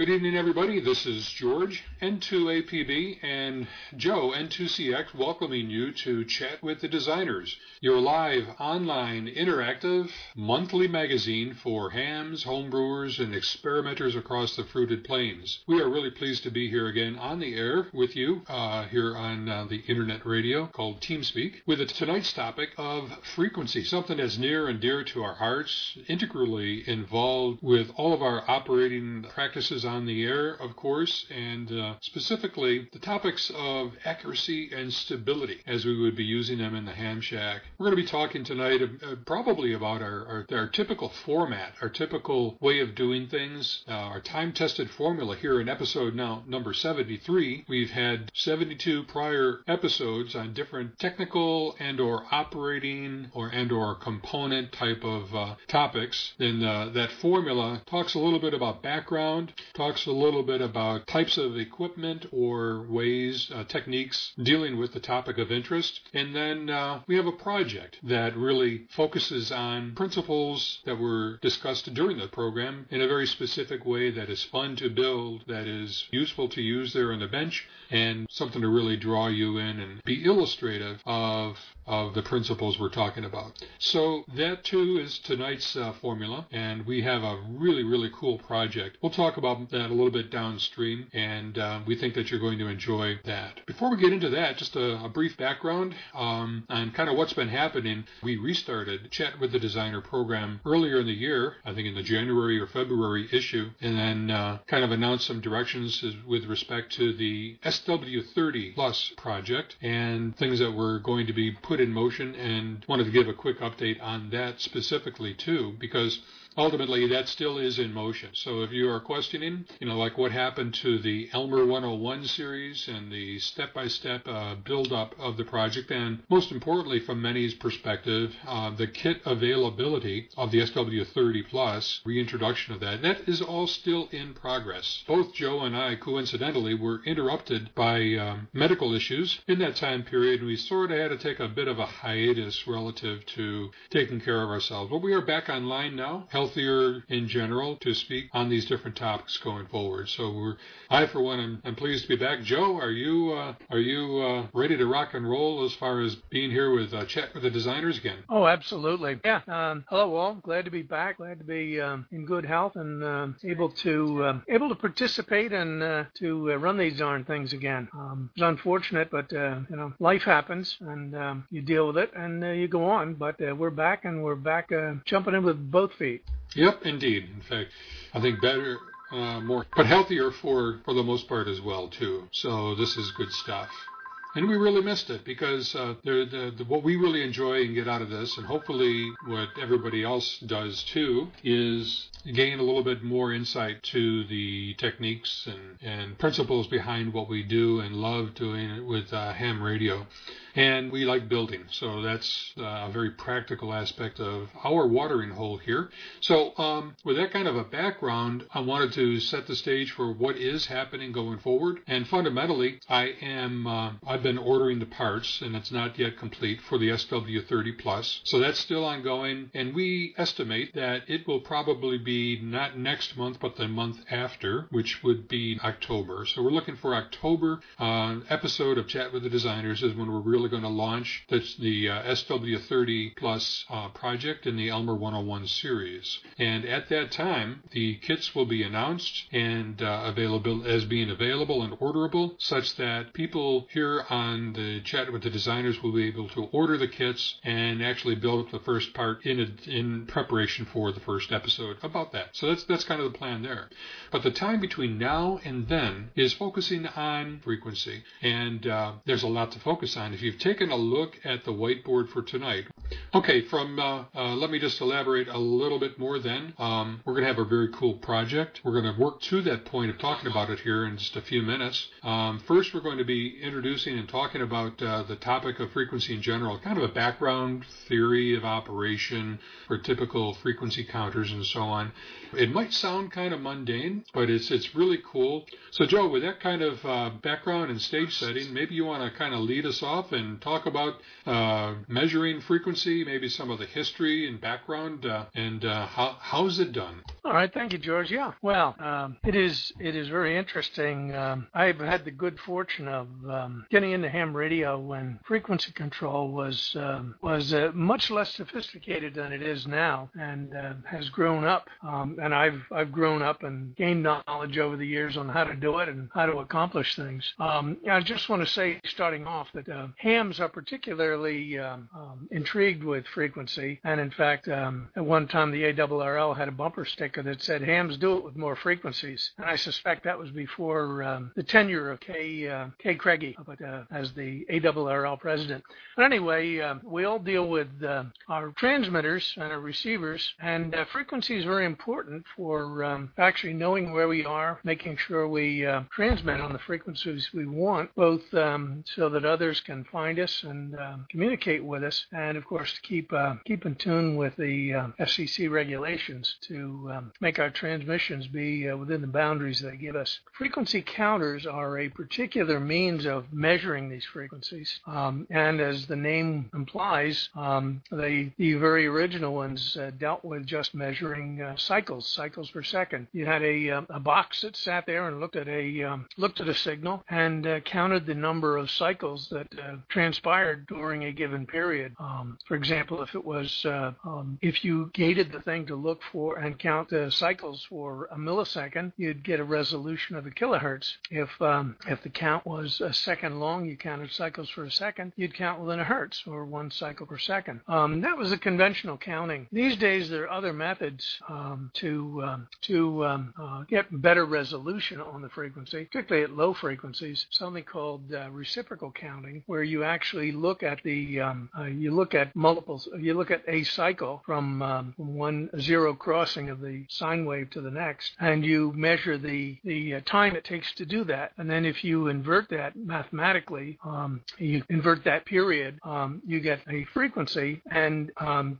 Good evening, everybody. This is George, N2APB, and Joe, N2CX, welcoming you to Chat with the Designers, your live, online, interactive, monthly magazine for hams, homebrewers, and experimenters across the fruited plains. We are really pleased to be here again on the air with you uh, here on uh, the internet radio called TeamSpeak with tonight's topic of frequency, something that's near and dear to our hearts, integrally involved with all of our operating practices on the air, of course, and uh, specifically the topics of accuracy and stability as we would be using them in the ham shack. We're going to be talking tonight uh, probably about our, our, our, typical format, our typical way of doing things, uh, our time tested formula here in episode now number 73. We've had 72 prior episodes on different technical and or operating or and or component type of uh, topics. Then uh, that formula talks a little bit about background, talks a little bit about types of equipment or ways, uh, techniques dealing with the topic of interest. And then uh, we have a project that really focuses on principles that were discussed during the program in a very specific way that is fun to build, that is useful to use there on the bench, and something to really draw you in and be illustrative of of the principles we're talking about. So that too is tonight's uh, formula, and we have a really, really cool project. We'll talk about that a little bit downstream, and uh, we think that you're going to enjoy that. Before we get into that, just a, a brief background um, on kind of what's been happening. We restarted Chat with the Designer program earlier in the year, I think in the January or February issue, and then uh, kind of announced some directions with respect to the SW30 Plus project and things that we're going to be put in motion and wanted to give a quick update on that specifically too because ultimately that still is in motion. So if you are questioning, you know, like what happened to the Elmer 101 series and the step-by-step uh, build-up of the project, and most importantly, from many's perspective, uh, the kit availability of the SW30 Plus, reintroduction of that, that is all still in progress. Both Joe and I, coincidentally, were interrupted by um, medical issues in that time period. and We sort of had to take a bit of a hiatus relative to taking care of ourselves. But we are back online now healthier in general to speak on these different topics going forward. So we're, I for one, am, am pleased to be back. Joe, are you uh, are you uh, ready to rock and roll as far as being here with uh, chat with the designers again? Oh, absolutely. Yeah. Um, hello, all. Glad to be back. Glad to be um, in good health and um, able to um, able to participate and uh, to uh, run these darn things again. Um, it's unfortunate, but uh, you know, life happens and um, you deal with it and you go on. But we're back and we're back jumping in with both feet. Yep, indeed. In fact, I think better, uh, more, but healthier for for the most part as well too. So this is good stuff. And we really missed it because uh, the, the, the, what we really enjoy and get out of this, and hopefully what everybody else does too, is gain a little bit more insight to the techniques and, and principles behind what we do and love doing it with uh, ham radio and we like building. So that's uh, a very practical aspect of our watering hole here. So um, with that kind of a background, I wanted to set the stage for what is happening going forward. And fundamentally, I am uh, I've been ordering the parts, and it's not yet complete for the SW30 Plus. So that's still ongoing, and we estimate that it will probably be not next month, but the month after, which would be October. So we're looking for October uh, episode of Chat with the Designers is when we're really really going to launch the uh, SW30 Plus uh, project in the Elmer 101 series. And at that time, the kits will be announced and uh, available as being available and orderable, such that people here on the chat with the designers will be able to order the kits and actually build up the first part in a, in preparation for the first episode about that. So that's that's kind of the plan there. But the time between now and then is focusing on frequency, and uh, there's a lot to focus on. If you you've taken a look at the whiteboard for tonight. Okay, from uh, uh, let me just elaborate a little bit more then. Um, we're going to have a very cool project. We're going to work to that point of talking about it here in just a few minutes. Um, first, we're going to be introducing and talking about uh, the topic of frequency in general, kind of a background theory of operation for typical frequency counters and so on. It might sound kind of mundane, but it's it's really cool. So, Joe, with that kind of uh, background and stage setting, maybe you want to kind of lead us off and talk about uh, measuring frequency, maybe some of the history and background, uh, and uh, how how's it done? All right, thank you, George. Yeah, well, um, it is it is very interesting. Um, I've had the good fortune of um, getting into ham radio when frequency control was um, was uh, much less sophisticated than it is now, and uh, has grown up. Um, and I've I've grown up and gained knowledge over the years on how to do it and how to accomplish things. Um, I just want to say, starting off, that uh, hams are particularly um, um, intrigued with frequency, and in fact, um, at one time the ARRL had a bumper sticker that said "Hams do it with more frequencies," and I suspect that was before um, the tenure of Kay uh, Craigie, but uh, as the ARRL president. But anyway, uh, we all deal with uh, our transmitters and our receivers, and uh, frequency is very important for um, actually knowing where we are, making sure we uh, transmit on the frequencies we want, both um, so that others can find us and um, communicate with us, and of course to keep uh, keep in tune with the uh, FCC regulations to um, make our transmissions be uh, within the boundaries they give us. Frequency counters are a particular means of measuring these frequencies, um, and as the name implies, um, they the very original ones uh, dealt with just measuring uh, cycles, per second. You had a, uh, a box that sat there and looked at a um, looked at a signal and uh, counted the number of cycles that uh, transpired during a given period. Um, for example, if it was uh, um, if you gated the thing to look for and count the cycles for a millisecond, you'd get a resolution of a kilohertz. If um, if the count was a second long, you counted cycles for a second, you'd count within a hertz or one cycle per second. Um, that was a conventional counting. These days, there are other methods um, to um, to um, uh, get better resolution on the frequency, particularly at low frequencies. Something called uh, reciprocal counting, where you actually look at the um, uh, you look at multiples, you look at a cycle from um, one zero crossing of the sine wave to the next, and you measure the the uh, time it takes to do that. And then if you invert that mathematically, um, you invert that period, um, you get a frequency, and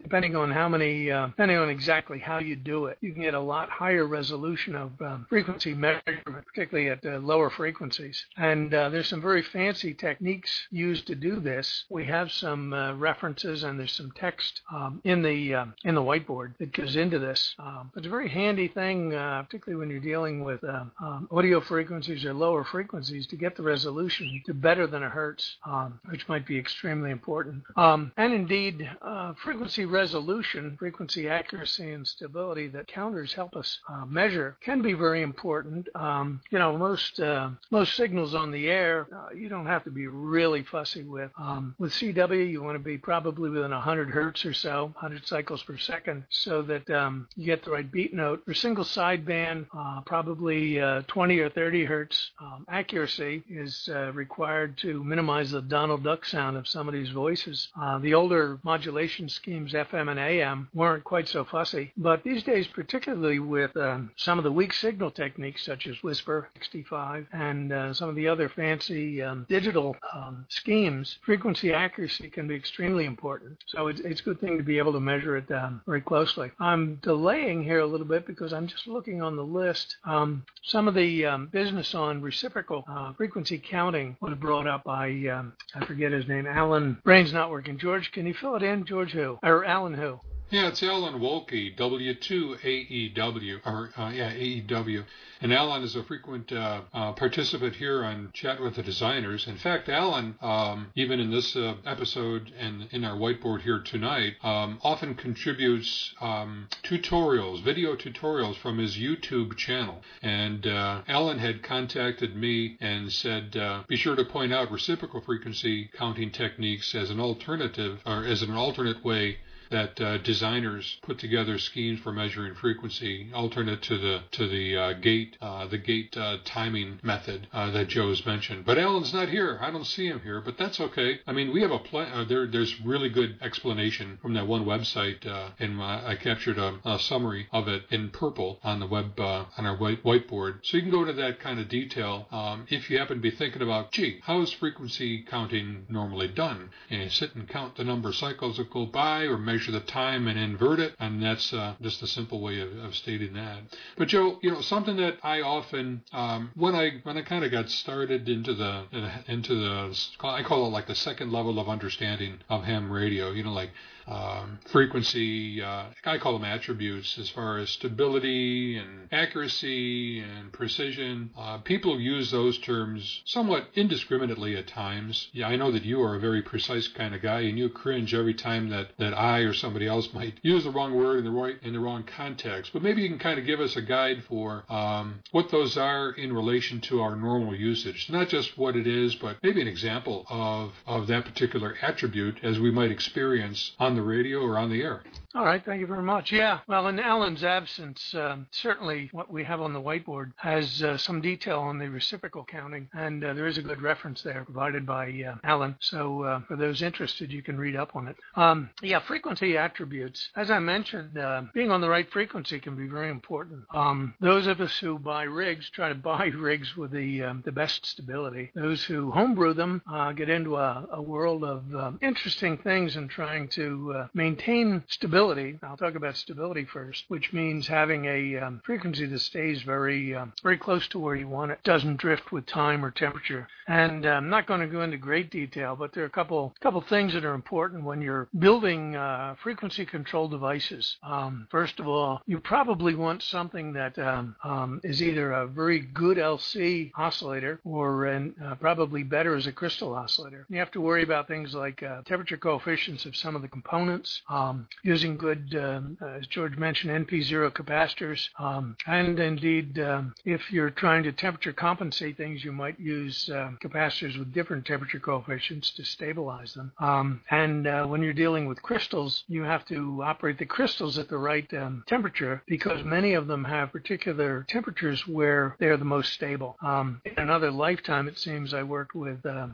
depending on how many, uh, depending on exactly how you do it, you can get a lot higher resolution of um, frequency measurement, particularly at uh, lower frequencies. And uh, there's some very fancy techniques used to do this. We have some uh, references, and there's some text um, in the um, in the whiteboard that goes into this. Um, it's a very handy thing, uh, particularly when you're dealing with uh, um, audio frequencies or lower frequencies, to get the resolution to better than a hertz, um, which might be extremely important. And indeed, uh, frequency resolution, frequency accuracy, and stability that counters help us uh, measure can be very important. Um, you know, most uh, most signals on the air, uh, you don't have to be really fussy with. Um, with CW, you want to be probably within 100 hertz or so, 100 cycles per second, so that um, you get the right beat note. For single sideband, uh, probably uh, 20 or 30 hertz um, accuracy is uh, required to minimize the Donald Duck sound of somebody's voices. The older modulation schemes, FM and AM, weren't quite so fussy, but these days, particularly with um, some of the weak signal techniques such as Whisper 65 and uh, some of the other fancy um, digital um, schemes, frequency accuracy can be extremely important. So it's, it's a good thing to be able to measure it um, very closely. I'm delaying here a little bit because I'm just looking on the list. Um, some of the um, business on reciprocal uh, frequency counting was brought up by, I forget his name, Alan. Brain's not working. George, can you fill it in? George who? Or Alan who? Yeah, it's Alan Wolke, W2AEW, or uh, yeah, AEW. And Alan is a frequent uh, uh, participant here on Chat with the Designers. In fact, Alan, um, even in this uh, episode and in our whiteboard here tonight, um, often contributes um, tutorials, video tutorials from his YouTube channel. And uh, Alan had contacted me and said, uh, be sure to point out reciprocal frequency counting techniques as an alternative or as an alternate way that uh, designers put together schemes for measuring frequency, alternate to the to the uh, gate uh, the gate uh, timing method uh, that Joe's mentioned. But Alan's not here. I don't see him here, but that's okay. I mean, we have a plan. There there's really good explanation from that one website, and I captured a, a, summary of it in purple on the web on our white, whiteboard, so you can go to that kind of detail um, if you happen to be thinking about, gee, how is frequency counting normally done? And you sit and count the number of cycles that go by, or measure measure the time and invert it, and that's uh, just a simple way of, of, stating that. But Joe, you know, something that I often um, when I when I kind of got started into the into the I call it like the second level of understanding of ham radio. You know, like um, frequency, uh, I call them attributes as far as stability and accuracy and precision. Uh, people use those terms somewhat indiscriminately at times. Yeah, I know that you are a very precise kind of guy and you cringe every time that, that I or somebody else might use the wrong word in the right in the wrong context. But maybe you can kind of give us a guide for um, what those are in relation to our normal usage. Not just what it is, but maybe an example of, of that particular attribute as we might experience on the the radio or on the air. All right, thank you very much. Yeah, well, in Alan's absence, um, certainly what we have on the whiteboard has uh, some detail on the reciprocal counting, and uh, there is a good reference there provided by uh, Alan. So uh, for those interested, you can read up on it. Um, yeah, frequency attributes. As I mentioned, uh, being on the right frequency can be very important. Um, those of us who buy rigs try to buy rigs with the um, the best stability. Those who homebrew them uh, get into a, a world of um, interesting things and trying to maintain stability stability. I'll talk about stability first, which means having a um, frequency that stays very um, very close to where you want it, doesn't drift with time or temperature. And uh, I'm not going to go into great detail, but there are a couple couple things that are important when you're building uh, frequency control devices. Um, first of all, you probably want something that um, um, is either a very good LC oscillator or an, uh, probably better as a crystal oscillator. You have to worry about things like uh, temperature coefficients of some of the components, um, using using good, um, as George mentioned, NP0 capacitors. Um, and indeed, um, if you're trying to temperature compensate things, you might use uh, capacitors with different temperature coefficients to stabilize them. Um, and uh, when you're dealing with crystals, you have to operate the crystals at the right um, temperature because many of them have particular temperatures where they're the most stable. Um, in another lifetime, it seems I worked with, uh,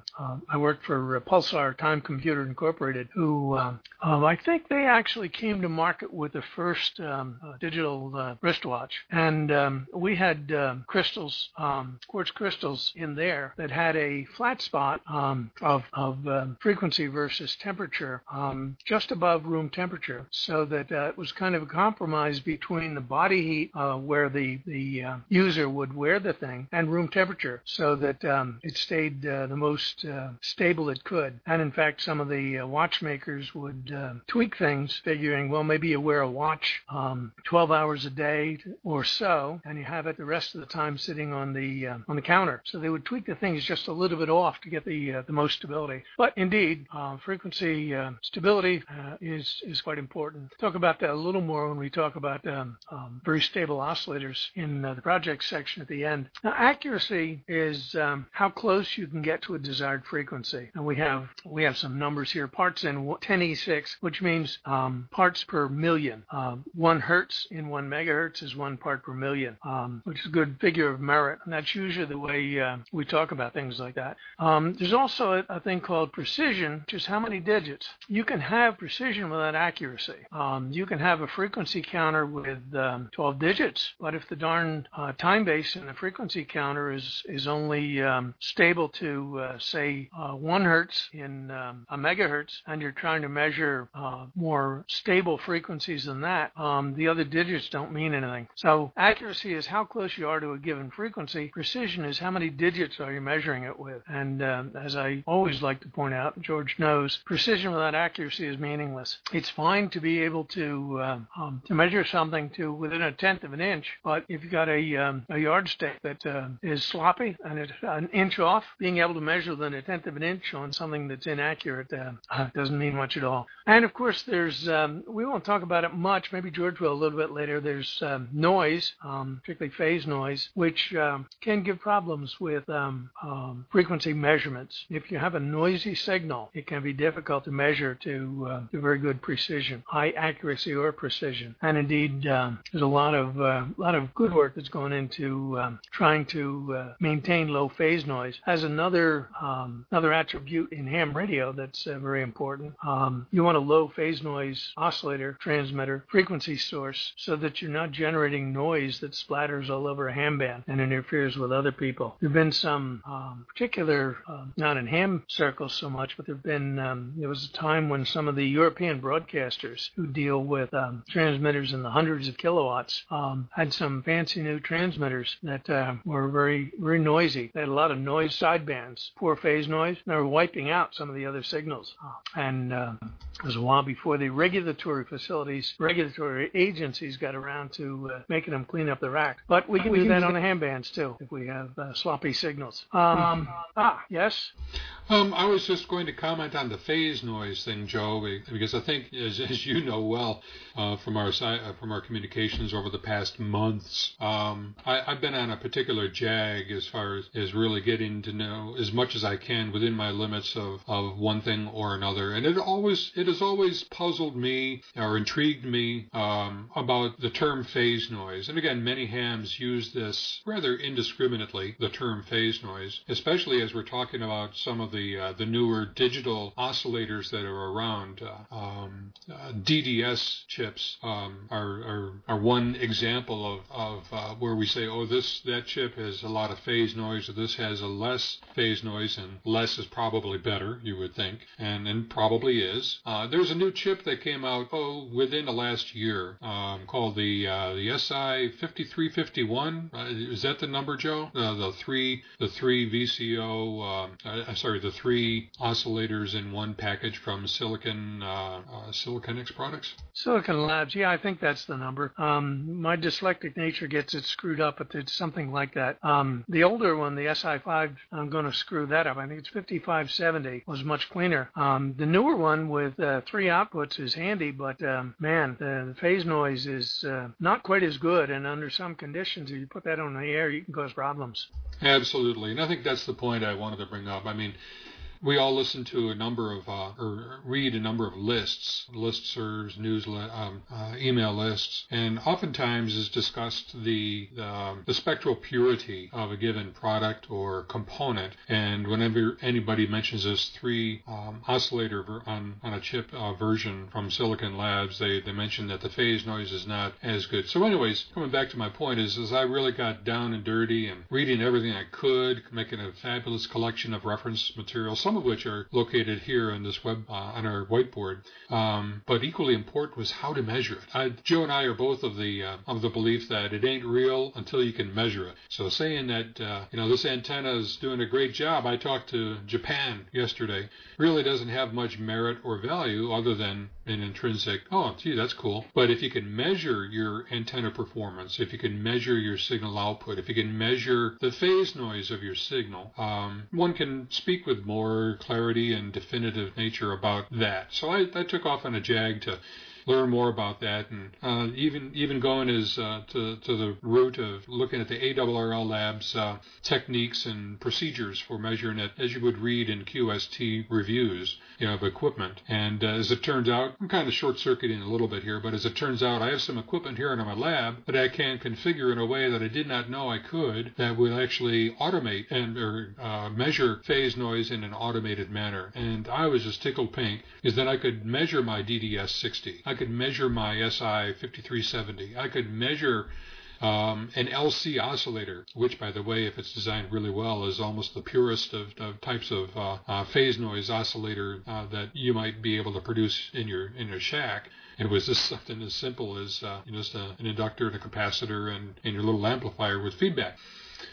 I worked for Pulsar Time Computer Incorporated, who I think they actually came came to market with the first um, uh, digital uh, wristwatch, and um, we had um, crystals, um, quartz crystals in there that had a flat spot um, of, of frequency versus temperature just above room temperature, so that uh, it was kind of a compromise between the body heat uh, where the the uh, user would wear the thing and room temperature, so that it stayed the most stable it could. And in fact, some of the watchmakers would tweak things, figuring well, maybe you wear a watch um, 12 hours a day or so, and you have it the rest of the time sitting on the uh, on the counter. So they would tweak the things just a little bit off to get the uh, the most stability. But indeed, uh, frequency uh, stability uh, is is quite important. Talk about that a little more when we talk about um, um, very stable oscillators in uh, the project section at the end. Now, accuracy is um, how close you can get to a desired frequency, and we have we have some numbers here. Parts in 10e6, which means um, parts parts per million. Um, one hertz in one megahertz is one part per million, um, which is a good figure of merit. And that's usually the way uh, we talk about things like that. Um, there's also a, a, thing called precision, which is how many digits. You can have precision without accuracy. Um, you can have a frequency counter with um, 12 digits, but if the darn uh, time base in the frequency counter is, is only um, stable to, uh, say, uh, one hertz in a megahertz, and you're trying to measure uh, more stable stable frequencies than that, um, the other digits don't mean anything. So accuracy is how close you are to a given frequency. Precision is how many digits are you measuring it with. And uh, as I always like to point out, George knows, precision without accuracy is meaningless. It's fine to be able to uh, um, to measure something to within a tenth of an inch, but if you've got a um, a yardstick that uh, is sloppy and it's an inch off, being able to measure within a tenth of an inch on something that's inaccurate uh, doesn't mean much at all. And of course, there's um, we won't talk about it much. Maybe George will a little bit later. There's um, noise, um, particularly phase noise, which um, can give problems with um, um, frequency measurements. If you have a noisy signal, it can be difficult to measure to, uh, to very good precision, high accuracy or precision. And indeed, um, there's a lot of uh, lot of good work that's gone into trying to uh, maintain low phase noise. As another another attribute in ham radio that's uh, very important, you want a low phase noise oscillator oscillator, transmitter, frequency source so that you're not generating noise that splatters all over a ham band and interferes with other people. There have been some um, particular, uh, not in ham circles so much, but there have been, um, there was a time when some of the European broadcasters who deal with um, transmitters in the hundreds of kilowatts um, had some fancy new transmitters that uh, were very, very noisy. They had a lot of noise sidebands, poor phase noise. And they were wiping out some of the other signals. And uh, it was a while before the regulatory facilities, regulatory agencies got around to uh, making them clean up their act. But we can do that on the ham bands too if we have uh, sloppy signals. Um, ah, yes. Um, I was just going to comment on the phase noise thing, Joe, because I think, as, as you know well uh, from our uh, from our communications over the past months, um, I, have been on a particular jag as far as, as really getting to know as much as I can within my limits of, of one thing or another, and it always it has always puzzled me or intrigued me um, about the term phase noise. And again, many hams use this rather indiscriminately, the term phase noise, especially as we're talking about some of the uh, the newer digital oscillators that are around. Uh, um, uh, DDS chips um, are, are, are one example of of uh, where we say, oh, this that chip has a lot of phase noise, or this has a less phase noise, and less is probably better, you would think, and and probably is. Uh, there's a new chip that came out oh within the last year um, called the uh, the SI 5351. is that the number, Joe? the three the three VCO. Um, sorry, the three oscillators in one package from Silicon uh, uh, Siliconix products? Silicon Labs. Yeah, I think that's the number. Um, my dyslectic nature gets it screwed up, but it's something like that. Um, the older one, the SI5, I'm going to screw that up. I think it's 5570 was much cleaner. Um, the newer one with uh, three outputs is handy, but um, man, the, the, phase noise is uh, not quite as good. And under some conditions, if you put that on the air, you can cause problems. Absolutely, and I think that's the point I wanted to bring up. I mean, we all listen to a number of uh, or read a number of lists, listservs, news, um, uh, email lists, and oftentimes is discussed the um, the spectral purity of a given product or component. And whenever anybody mentions this three um, oscillator ver- on on a chip uh, version from Silicon Labs, they they mention that the phase noise is not as good. So, anyways, coming back to my point is, is I really got down and dirty and reading everything I could, making a fabulous collection of reference materials some of which are located here on this web uh, on our whiteboard. Um, but equally important was how to measure it. I, Joe and I are both of the uh, of the belief that it ain't real until you can measure it. So saying that uh, you know this antenna is doing a great job. I talked to Japan yesterday. Really doesn't have much merit or value other than an intrinsic. Oh, gee, that's cool. But if you can measure your antenna performance, if you can measure your signal output, if you can measure the phase noise of your signal, um, one can speak with more clarity and definitive nature about that. So I, I took off on a jag to learn more about that, and uh, even even going as uh, to to the root of looking at the ARRL Labs uh, techniques and procedures for measuring it, as you would read in QST reviews, you know, of equipment. And uh, as it turns out, I'm kind of short circuiting a little bit here, but as it turns out, I have some equipment here in my lab that I can configure in a way that I did not know I could that will actually automate and or uh, measure phase noise in an automated manner. And I was just tickled pink is that I could measure my DDS 60. I could measure my SI 5370. I could measure um, an LC oscillator, which, by the way, if it's designed really well, is almost the purest of, of types of uh, uh, phase noise oscillator uh, that you might be able to produce in your in your shack. It was just something as simple as uh, you know, just a, an inductor and a capacitor and, and your little amplifier with feedback.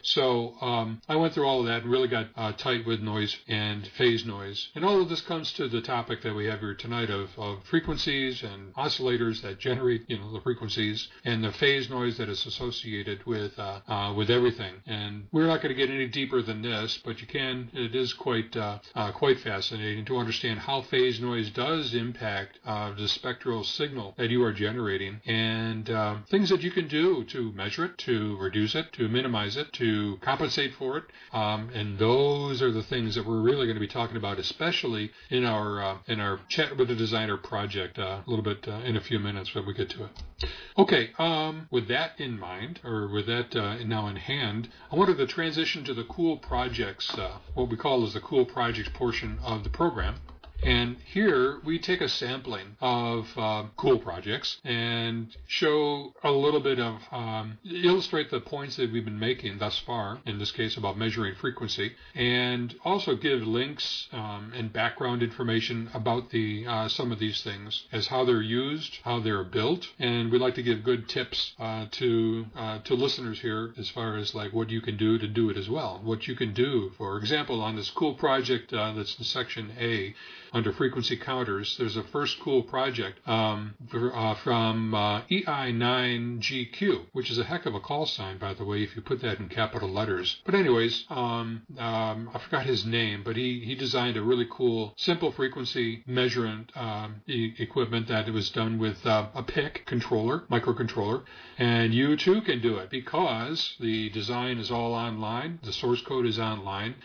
So um, I went through all of that and really got uh, tight with noise and phase noise. And all of this comes to the topic that we have here tonight of, of frequencies and oscillators that generate you know the frequencies and the phase noise that is associated with uh, uh, with everything. And we're not going to get any deeper than this, but you can. It is quite uh, uh, quite fascinating to understand how phase noise does impact uh, the spectral signal that you are generating and things that you can do to measure it, to reduce it, to minimize it, to compensate for it. Um, and those are the things that we're really going to be talking about, especially in our uh, in our chat with the designer project uh, a little bit uh, in a few minutes when we get to it. Okay, um, with that in mind, or with that uh, now in hand, I wanted to transition to the cool projects, uh, what we call as the cool projects portion of the program. And here we take a sampling of uh, cool projects and show a little bit of, um, illustrate the points that we've been making thus far, in this case about measuring frequency, and also give links um, and background information about the uh, some of these things as how they're used, how they're built, and we like to give good tips uh, to uh, to listeners here as far as like what you can do to do it as well. What you can do, for example, on this cool project uh, that's in section A under frequency counters. There's a first cool project um, uh, from uh, EI9GQ, which is a heck of a call sign, by the way, if you put that in capital letters. But anyways, um, um, I forgot his name, but he, he designed a really cool simple frequency measurement um, e- equipment that was done with uh, a PIC controller, microcontroller, and you too can do it because the design is all online, the source code is online.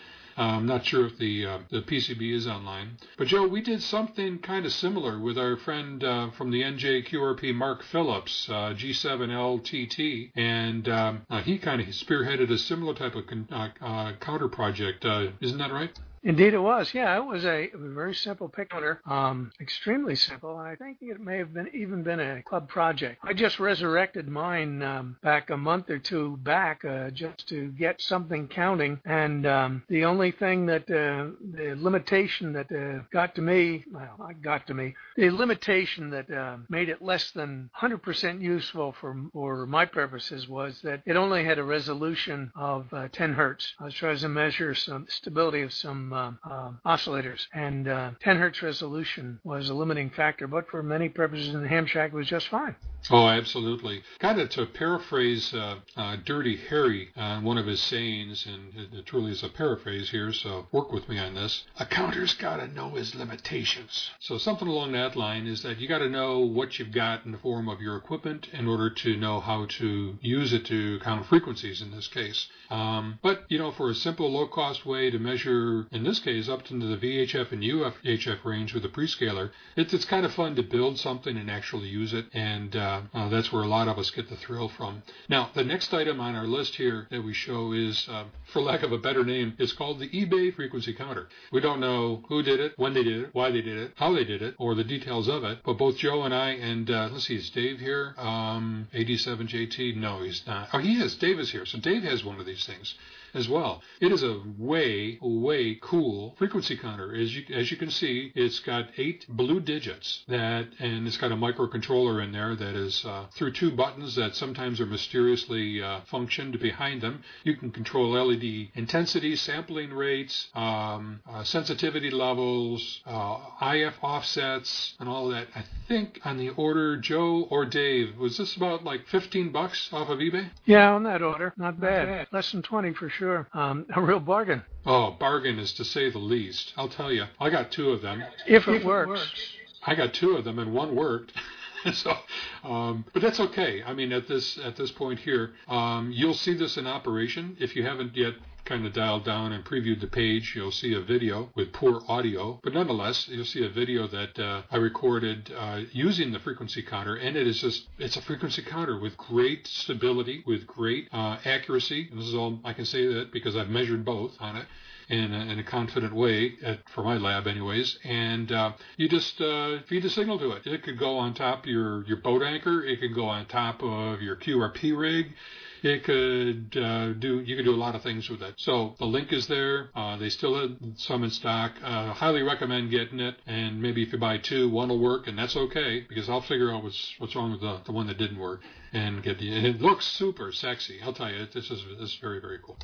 I'm not sure if the uh, the PCB is online. But Joe, we did something kind of similar with our friend uh, from the NJQRP, Mark Phillips, uh, G7LTT, and um, uh, he kind of spearheaded a similar type of con- uh, uh, counter project. isn't that right? Indeed, it was. Yeah, it was a, a very simple PIC counter, um, extremely simple. I think it may have been even been a club project. I just resurrected mine um, back a month or two back uh, just to get something counting, and um, the only thing that uh, the limitation that uh, got to me, well, got to me, the limitation that uh, made it less than 100% useful for for my purposes was that it only had a resolution of uh, 10 hertz. I was trying to measure some stability of some um, uh, oscillators, and uh, 10 hertz resolution was a limiting factor. But for many purposes in the ham shack, was just fine. Oh, absolutely. Kind of to paraphrase uh, uh, Dirty Harry, uh, one of his sayings, and it, truly is a paraphrase here, so work with me on this. A counter's got to know his limitations. So something along that line is that you got to know what you've got in the form of your equipment in order to know how to use it to count frequencies in this case. Um, but, you know, for a simple low-cost way to measure, in this case, up into the VHF and UHF range with a prescaler, it's, it's kind of fun to build something and actually use it, and uh, uh, that's where a lot of us get the thrill from. Now, the next item on our list here that we show is, uh, for lack of a better name, is called the eBay frequency counter. We don't know who did it, when they did it, why they did it, how they did it, or the details of it, but both Joe and I, and uh, let's see, is Dave here? Um, 87JT? No, he's not. Oh, he is. Dave is here. So Dave has one of these things as well. It is a way, way cool frequency counter. As you, as you can see, it's got eight blue digits that, and it's got a microcontroller in there that is uh, through two buttons that sometimes are mysteriously uh, functioned behind them. You can control LED intensity, sampling rates, um, uh, sensitivity levels, uh, IF offsets, and all that. I think on the order, Joe or Dave, was this about like 15 bucks off of eBay? Yeah, on that order. Not bad. Not bad. Less than 20 for sure sure. Um, a real bargain. Oh, bargain is to say the least. I'll tell you. I got two of them. If it, if works. it works. I got two of them, and one worked. so, um, but that's okay. I mean, at this at this point here, um, you'll see this in operation. If you haven't yet kind of dialed down and previewed the page, you'll see a video with poor audio, but nonetheless, you'll see a video that uh, I recorded uh, using the frequency counter, and it is just it's a frequency counter with great stability, with great uh, accuracy. And this is all I can say that because I've measured both on it in a, in a confident way at, for my lab anyways. And uh, you just uh, feed a signal to it. It could go on top of your your boat anchor. It could go on top of your qrp rig it could uh, do you could do a lot of things with it. So the link is there. Uh, they still have some in stock. Uh, highly recommend getting it. And maybe if you buy two, one will work, and that's okay because I'll figure out what's what's wrong with the, the one that didn't work and get the. And it looks super sexy. I'll tell you, this is this is very very cool.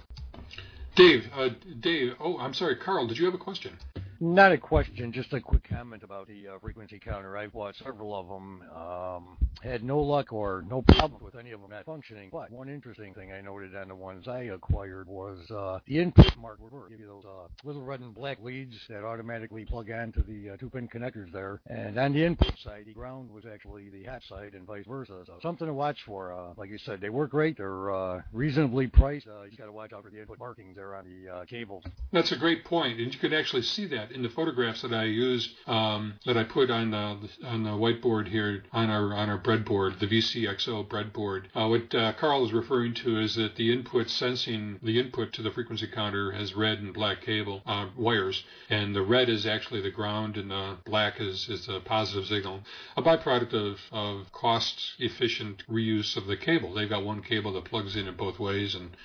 Dave, uh, Dave. Oh, I'm sorry, Carl. Did you have a question? Not a question, just a quick comment about the uh, frequency counter. I've bought several of them. Um, had no luck or no problem with any of them not functioning. But one interesting thing I noted on the ones I acquired was uh, the input mark would give you those uh, little red and black leads that automatically plug onto the uh, two-pin connectors there. And on the input side, the ground was actually the hot side and vice versa. So something to watch for. Uh, like you said, they work great. They're uh, reasonably priced. You got to watch out for the input markings there on the uh, cables. That's a great point, and you can actually see that in the photographs that I used um, that I put on the on the whiteboard here on our on our breadboard, the VCXO breadboard. Uh, what uh, Carl is referring to is that the input sensing the input to the frequency counter has red and black cable uh, wires, and the red is actually the ground and the black is is a positive signal, a byproduct of of cost efficient reuse of the cable. They've got one cable that plugs in in both ways and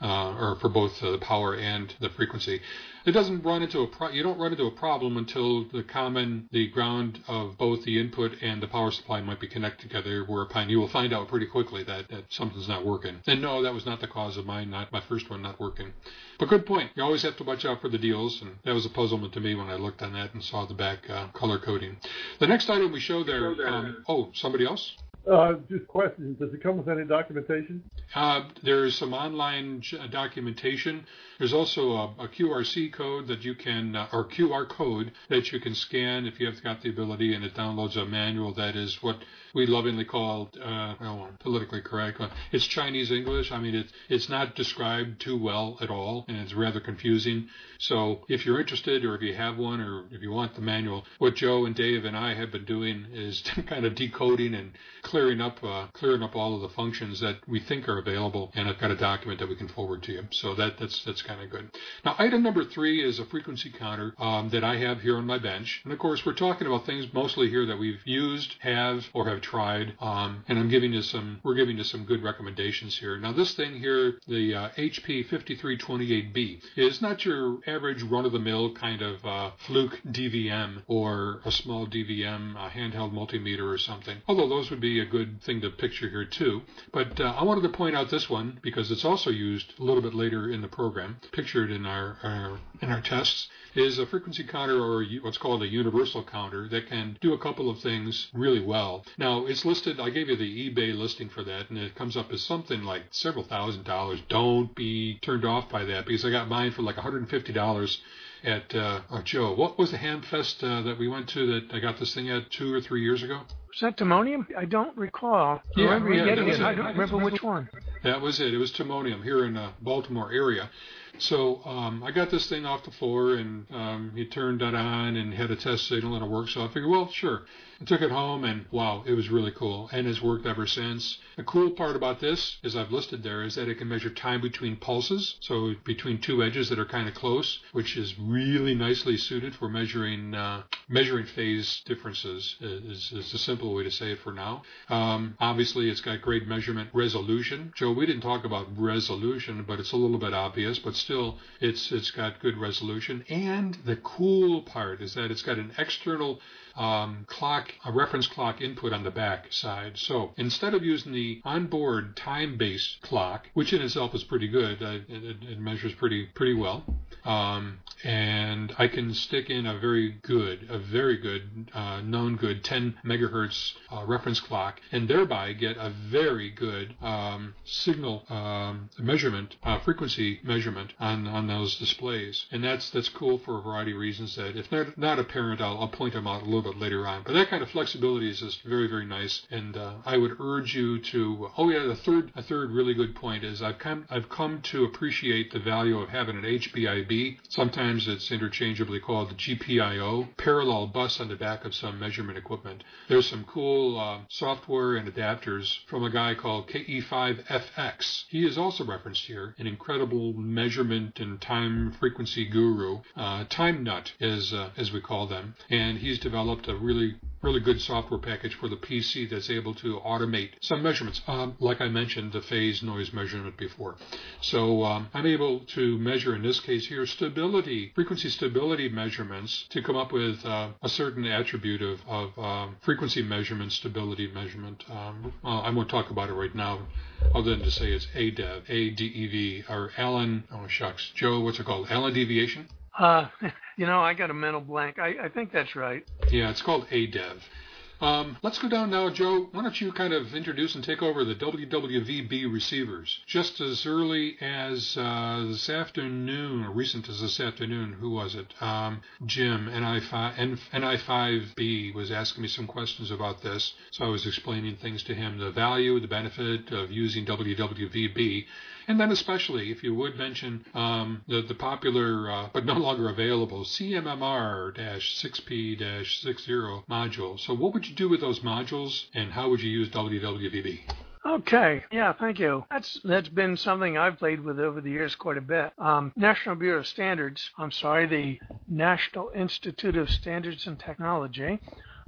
uh, or for both uh, the power and the frequency. It doesn't run into a pro- you don't run into a problem until the common the ground of both the input and the power supply might be connected together, whereupon you will find out pretty quickly that, that something's not working. And no, that was not the cause of mine, not my first one not working. But good point. You always have to watch out for the deals, and that was a puzzlement to me when I looked on that and saw the back uh, color coding. The next item we show there. Um, oh, somebody else. Uh, just questions. Does it come with any documentation? Uh, there's some online documentation. There's also a, a QRC code that you can, uh, or QR code that you can scan if you have got the ability, and it downloads a manual that is what we lovingly call, uh, well, politically correct. It's Chinese English. I mean, it, it's not described too well at all, and it's rather confusing. So if you're interested, or if you have one, or if you want the manual, what Joe and Dave and I have been doing is kind of decoding and up, uh, clearing up all of the functions that we think are available, and I've got a document that we can forward to you. So that that's that's kind of good. Now, item number three is a frequency counter um, that I have here on my bench. And of course, we're talking about things mostly here that we've used, have, or have tried. Um, and I'm giving you some, we're giving you some good recommendations here. Now, this thing here, the uh, HP 5328B, is not your average run-of-the-mill kind of uh, fluke DVM or a small DVM, a handheld multimeter or something. Although those would be good thing to picture here too. But uh, I wanted to point out this one because it's also used a little bit later in the program pictured in our, our in our tests is a frequency counter or what's called a universal counter that can do a couple of things really well. Now it's listed. I gave you the eBay listing for that, and it comes up as something like several thousand dollars. Don't be turned off by that because I got mine for like 150 dollars at uh, Joe. What was the Hamfest uh, that we went to that I got this thing at two or three years ago? Was that Timonium? I don't recall. I yeah, remember yeah, getting it. it. I don't remember which one. That was it. It was Timonium here in the uh, Baltimore area. So um, I got this thing off the floor, and um, he turned that on and had a test signal, and it worked. So I figured, well, sure. I took it home, and wow, it was really cool, and has worked ever since. The cool part about this, as I've listed there, is that it can measure time between pulses, so between two edges that are kind of close, which is really nicely suited for measuring uh, measuring phase differences. Is, is the simple way to say it for now. Um, obviously, it's got great measurement resolution. Joe, we didn't talk about resolution, but it's a little bit obvious, but still, it's it's got good resolution. And the cool part is that it's got an external um, clock, a reference clock input on the back side. So instead of using the onboard time-based clock, which in itself is pretty good, uh, it, it, measures pretty pretty well, um, and I can stick in a very good, a very good, uh, known good 10 megahertz uh, reference clock, and thereby get a very good um, signal um, measurement, uh, frequency measurement on, on those displays. And that's that's cool for a variety of reasons that if they're not apparent, I'll, I'll point them out a little bit later on. But that kind of flexibility is just very, very nice. And uh, I would urge you to. Oh yeah, the third, a third really good point is I've come, I've come to appreciate the value of having an HPIB. Sometimes it's interchangeably called the GPIB, parallel bus on the back of some measurement equipment. There's some cool uh, software and adapters from a guy called KE5FX. He is also referenced here, an incredible measurement and time frequency guru, uh, Time Nut, as uh, as we call them, and he's developed developed a really really good software package for the PC that's able to automate some measurements. Um, like I mentioned, the phase noise measurement before. So um, I'm able to measure, in this case here, stability, frequency stability measurements to come up with uh, a certain attribute of, of um, frequency measurement, stability measurement. Um, I won't talk about it right now, other than to say it's ADEV, A-D-E-V, or Allan, oh shucks, Joe, what's it called? Allan deviation? Uh, you know, I got a mental blank. I, I think that's right. Yeah, it's called ADEV. Um, let's go down now, Joe. Why don't you kind of introduce and take over the WWVB receivers? Just as early as uh, this afternoon, or recent as this afternoon, who was it? Um, Jim, NI5, NI5B, was asking me some questions about this. So I was explaining things to him the value, the benefit of using WWVB And then especially if you would mention um, the, the popular uh, but no longer available CMMR-6P-60 module. So what would you do with those modules and how would you use WWVB? Okay, yeah, thank you. That's that's been something I've played with over the years quite a bit. Um, National Bureau of Standards, I'm sorry, the National Institute of Standards and Technology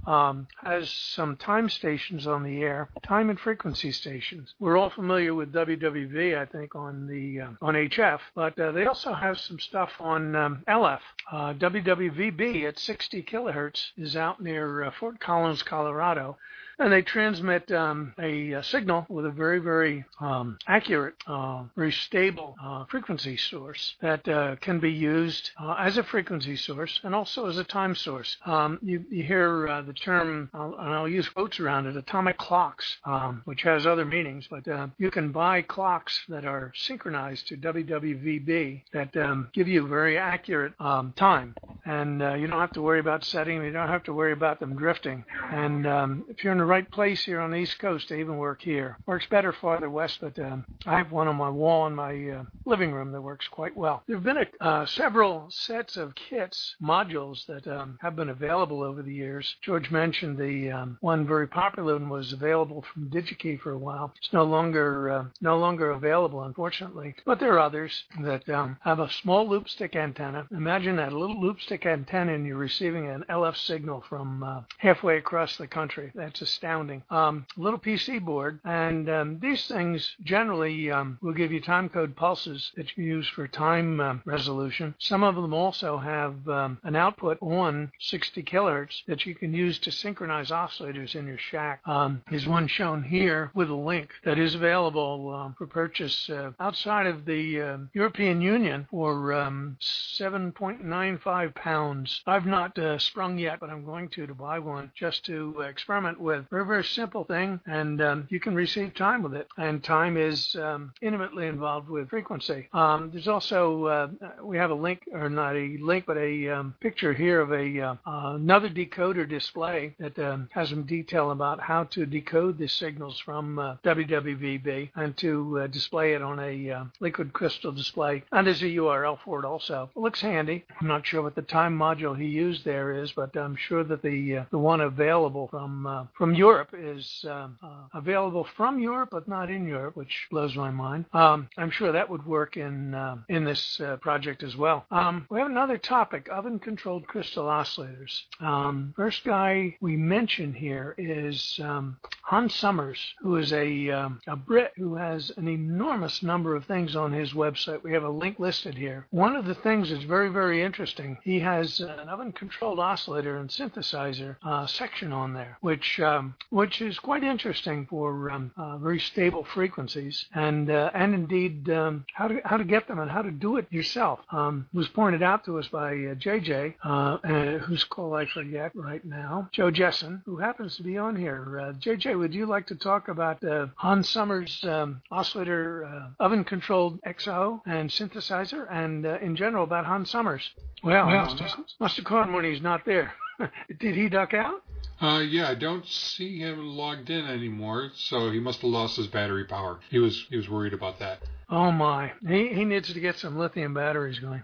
um, has some time stations on the air, time and frequency stations. We're all familiar with WWV, I think, on the uh, on HF, but uh, they also have some stuff on um, LF. Uh, WWVB at 60 kilohertz is out near uh, Fort Collins, Colorado and they transmit um, a, a, signal with a very, very um, accurate, uh, very stable uh, frequency source that uh, can be used uh, as a frequency source and also as a time source. Um, you, you, hear uh, the term, and I'll use quotes around it, atomic clocks, um, which has other meanings, but uh, you can buy clocks that are synchronized to WWVB that um, give you very accurate um, time, and you don't have to worry about setting. You don't have to worry about them drifting. And if you're in the right place here on the East Coast to even work here. Works better farther west, but um, I have one on my wall in my uh, living room that works quite well. There have been a, uh, several sets of kits, modules that um, have been available over the years. George mentioned the um, one very popular one was available from DigiKey for a while. It's no longer uh, no longer available, unfortunately. But there are others that um, have a small loop stick antenna. Imagine that a little loop stick antenna, and you're receiving an LF signal from uh, halfway across the country. That's a astounding. Um, little PC board, and um, these things generally um, will give you time code pulses that you use for time um, resolution. Some of them also have um, an output on 60 kilohertz that you can use to synchronize oscillators in your shack. Um, is one shown here with a link that is available for purchase uh, outside of the uh, European Union for 7.95 pounds. I've not uh, sprung yet, but I'm going to to buy one just to experiment with very, very simple thing, and um, you can receive time with it. And time is um, intimately involved with frequency. Um, there's also uh, we have a link, or not a link, but a um, picture here of a uh, another decoder display that um, has some detail about how to decode the signals from uh, WWVB and to uh, display it on a uh, liquid crystal display. And there's a URL for it also. It looks handy. I'm not sure what the time module he used there is, but I'm sure that the uh, the one available from from Europe is um, uh, available from Europe, but not in Europe, which blows my mind. Um, I'm sure that would work in uh, in this uh, project as well. Um, we have another topic: oven-controlled crystal oscillators. Um, first guy we mention here is um, Hans Summers, who is a um, a Brit who has an enormous number of things on his website. We have a link listed here. One of the things that's very very interesting. He has an oven-controlled oscillator and synthesizer uh, section on there, which um, which is quite interesting for um, uh, very stable frequencies and uh, and indeed um, how to how to get them and how to do it yourself. Um, was pointed out to us by uh, JJ, uh, whose call I forget right now, Joe Jessen, who happens to be on here. JJ, uh, would you like to talk about uh, Hans Summers' um, oscillator oven-controlled XO and synthesizer, and in general about Hans Summers? Well, well must, have, must have caught him when he's not there. Did he duck out? Uh, yeah, I don't see him logged in anymore, so he must have lost his battery power. He was he was worried about that. Oh my, he he needs to get some lithium batteries going.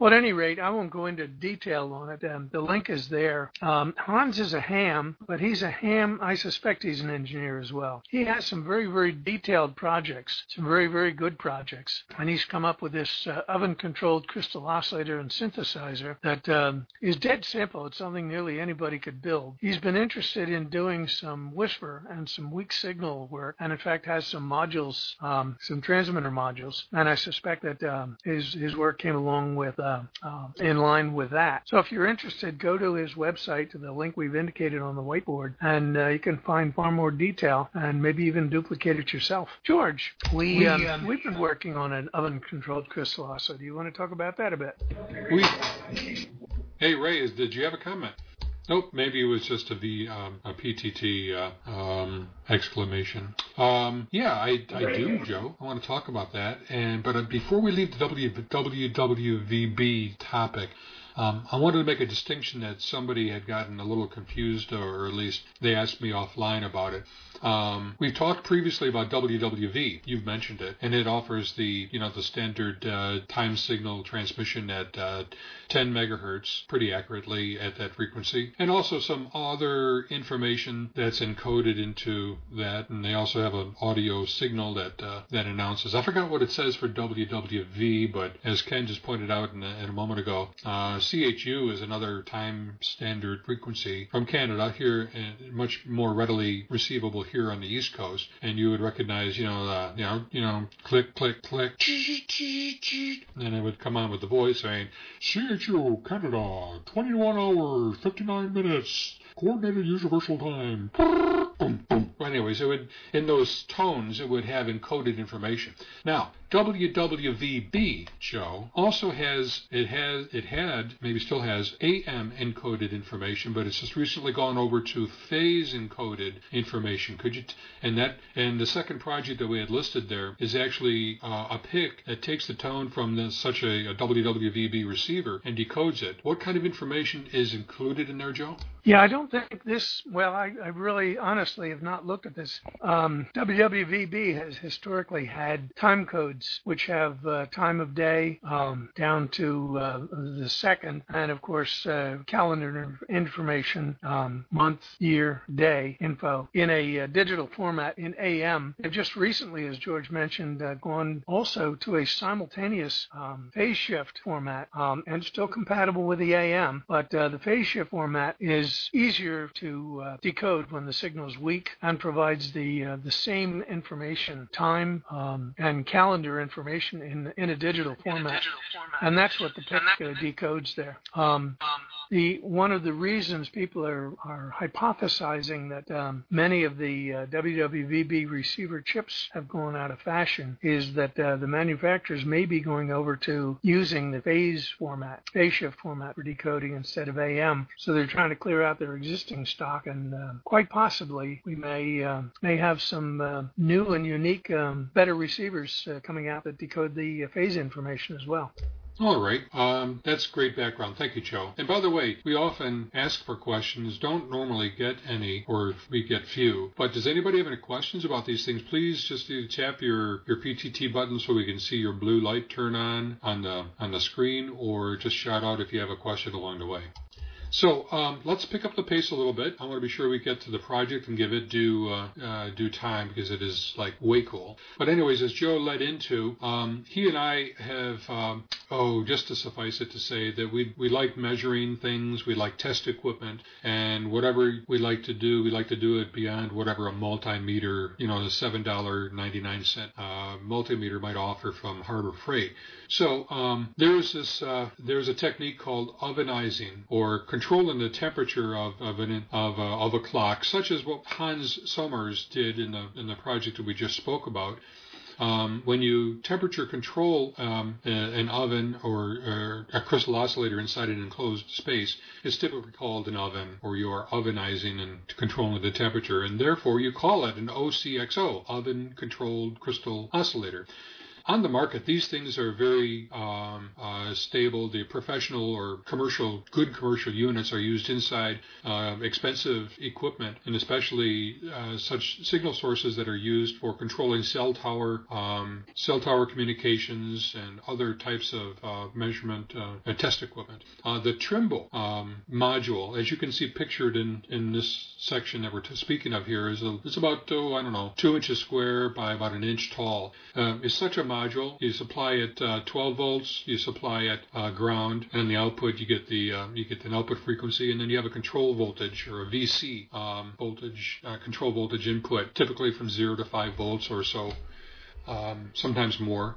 Well, at any rate, I won't go into detail on it. Um, the link is there. Um, Hans is a ham, but he's a ham. I suspect he's an engineer as well. He has some very, very detailed projects, some very, very good projects. And he's come up with this uh, oven controlled crystal oscillator and synthesizer that um, is dead simple. It's something nearly anybody could build. He's been interested in doing some WSPR and some weak signal work, and in fact has some modules, um, some transmitter modules. And I suspect that um, his, his work came along with uh, uh, in line with that. So if you're interested, go to his website to the link we've indicated on the whiteboard, and uh, you can find far more detail and maybe even duplicate it yourself. George, we, we um, um, we've been working on an oven-controlled crystal oscillator. Do you want to talk about that a bit? We. Hey Ray, did you have a comment? Nope, maybe it was just a V, um, a PTT uh, um, exclamation. Um, yeah, I, I do, Joe. I want to talk about that. And but uh, before we leave the WWVB topic, Um, I wanted to make a distinction that somebody had gotten a little confused, or at least they asked me offline about it. Um, we've talked previously about WWV. You've mentioned it, and it offers the you know the standard uh, time signal transmission at uh, 10 megahertz pretty accurately at that frequency, and also some other information that's encoded into that. And they also have an audio signal that uh, that announces. I forgot what it says for WWV, but as Ken just pointed out in a, in a moment ago, uh, CHU is another time standard frequency from Canada here, much more readily receivable here on the East Coast, and you would recognize, you know, uh, you know, you know, click, click, click, and it would come on with the voice saying, "CHU Canada, 21 hours, 59 minutes, coordinated universal time." Boom, boom. Anyways, it would in those tones it would have encoded information. Now, WWVB, Joe, also has it has it had maybe still has AM encoded information, but it's just recently gone over to phase encoded information. Could you t- and that and the second project that we had listed there is actually uh, a PIC that takes the tone from the, such a, a WWVB receiver and decodes it. What kind of information is included in there, Joe? Yeah, I don't think this. Well, I, I really honestly have not looked at this. Um, WWVB has historically had time codes which have uh, time of day um, down to uh, the second, and of course uh, calendar information, um, month, year, day info in a uh, digital format in AM. They've just recently, as George mentioned, uh, gone also to a simultaneous um, phase shift format, um, and still compatible with the AM. But uh, the phase shift format is easier to decode when the signal is weak and provides the uh, the same information, time um, and calendar information in in a digital format, and that's what the PIC uh, decodes there. Um, the one of the reasons people are are hypothesizing that um, many of the uh, WWVB receiver chips have gone out of fashion is that uh, the manufacturers may be going over to using the phase format, phase shift format for decoding instead of AM. So they're trying to clear out their existing stock, and uh, quite possibly we may uh, may have some uh, new and unique, um, better receivers uh, coming out that decode the uh, phase information as well. All right. Um, that's great background. Thank you, Joe. And by the way, we often ask for questions, don't normally get any, or we get few. But does anybody have any questions about these things? Please just tap your, your PTT button so we can see your blue light turn on on the on the screen, or just shout out if you have a question along the way. So um, let's pick up the pace a little bit. I want to be sure we get to the project and give it due uh, uh, due time because it is like way cool. But anyways, as Joe led into, um, he and I have um, oh, just to suffice it to say that we we like measuring things, we like test equipment, and whatever we like to do, we like to do it beyond whatever a multimeter, you know, the seven dollar ninety nine cent uh, multimeter might offer from Harbor Freight. So um, there's this uh, there's a technique called ovenizing or controlling the temperature of of, an, of, uh, of a clock, such as what Hans Summers did in the in the project that we just spoke about. Um, when you temperature control um, an oven or, or, a crystal oscillator inside an enclosed space, it's typically called an oven, or you are ovenizing and controlling the temperature, and therefore you call it an OCXO, oven controlled crystal oscillator on the market, these things are very um, uh, stable. The professional or commercial, good commercial units are used inside uh, expensive equipment, and especially uh, such signal sources that are used for controlling cell tower, um, cell tower communications, and other types of uh, measurement uh, test equipment. Uh, the Trimble um, module, as you can see pictured in, in this section that we're t- speaking of here, is a, it's about oh I don't know two inches square by about an inch tall. Um, it's such a module. You supply it uh, 12 volts. You supply it uh, ground, and the output you get the uh, you get an output frequency, and then you have a control voltage or a VC um, voltage uh, control voltage input, typically from zero to five volts or so, um, sometimes more.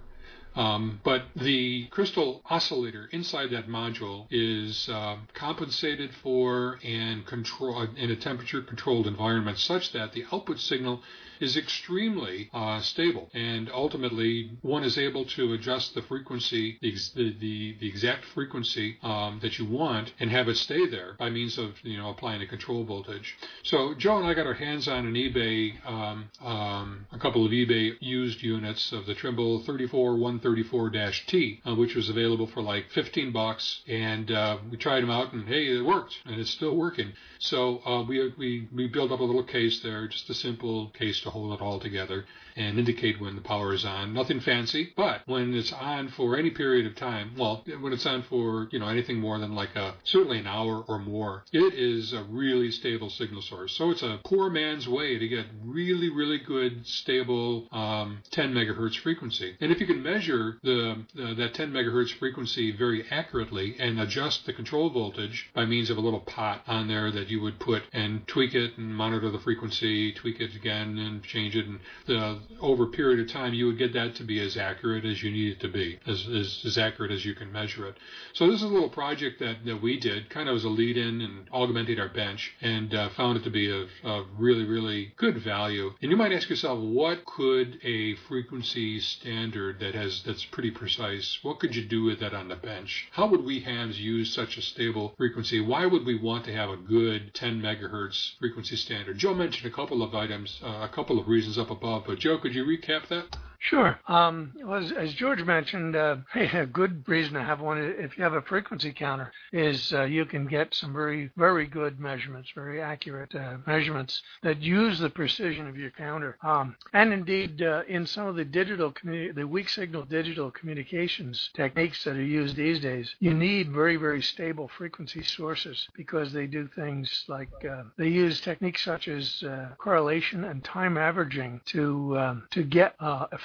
Um, but the crystal oscillator inside that module is uh, compensated for and control in a temperature controlled environment such that the output signal is extremely uh, stable. And ultimately, one is able to adjust the frequency, the, the, the exact frequency um, that you want, and have it stay there by means of you know applying a control voltage. So Joe and I got our hands on an eBay, um, um, a couple of eBay used units of the Trimble 34 130 34-T, uh, which was available for like 15 bucks, and uh, we tried them out, and hey, it worked, and it's still working. So uh, we we we built up a little case there, just a simple case to hold it all together and indicate when the power is on. Nothing fancy, but when it's on for any period of time, well, when it's on for you know anything more than like a certainly an hour or more, it is a really stable signal source. So it's a poor man's way to get really really good stable um, 10 megahertz frequency. And if you can measure the uh, that 10 megahertz frequency very accurately and adjust the control voltage by means of a little pot on there that you would put and tweak it and monitor the frequency, tweak it again and change it, and the over a period of time, you would get that to be as accurate as you need it to be, as, as, as accurate as you can measure it. So this is a little project that, that we did, kind of as a lead-in and augmenting our bench, and uh, found it to be of, of really, really good value. And you might ask yourself, what could a frequency standard that has that's pretty precise, what could you do with that on the bench? How would we hams use such a stable frequency? Why would we want to have a good 10 megahertz frequency standard? Joe mentioned a couple of items, uh, a couple of reasons up above, but Joe, could you recap that? Sure. Um, well, as, as, George mentioned, uh, a good reason to have one if you have a frequency counter is uh, you can get some very, very good measurements, very accurate uh, measurements that use the precision of your counter. Um, and indeed, uh, in some of the digital, communi- the weak signal digital communications techniques that are used these days, you need very, very stable frequency sources because they do things like uh, they use techniques such as uh, correlation and time averaging to um, to get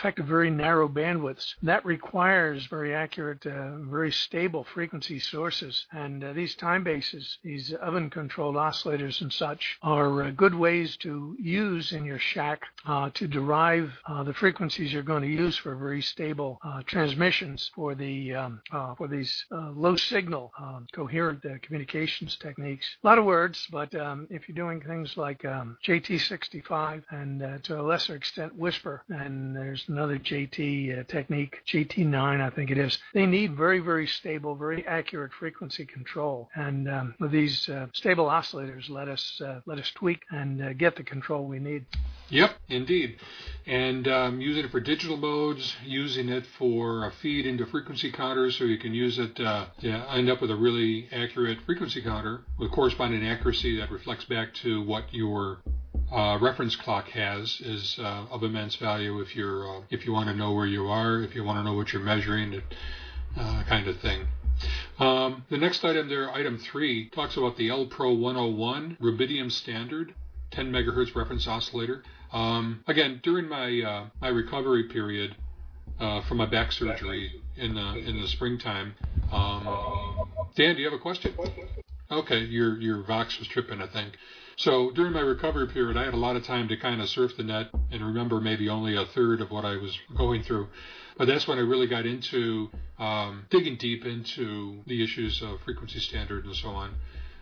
effective very narrow bandwidths. That requires very accurate, uh, very stable frequency sources. And uh, these time bases, these oven controlled oscillators and such, are uh, good ways to use in your shack uh, to derive uh, the frequencies you're going to use for very stable uh, transmissions for the um, for these low signal um, coherent communications techniques. A lot of words, but um, if you're doing things like um, JT65 and to a lesser extent WSPR, and there's another JT uh, technique, JT9, I think it is. They need very, very stable, very accurate frequency control, and um, these uh, stable oscillators let us uh, let us tweak and uh, get the control we need. Yep, indeed. And um, using it for digital modes, using it for a feed into frequency counters, so you can use it uh, to end up with a really accurate frequency counter with corresponding accuracy that reflects back to what your uh, reference clock has is uh, of immense value if you're uh, if you want to know where you are, if you want to know what you're measuring, uh, kind of thing. Um, the next item there, item three, talks about the L Pro 101 rubidium standard 10 megahertz reference oscillator. Um, again, during my uh, my recovery period uh, from my back surgery in the in the springtime, um, Dan, do you have a question? Okay, your your Vox was tripping, I think. So during my recovery period, I had a lot of time to kind of surf the net and remember maybe only a third of what I was going through. But that's when I really got into um, digging deep into the issues of frequency standard and so on.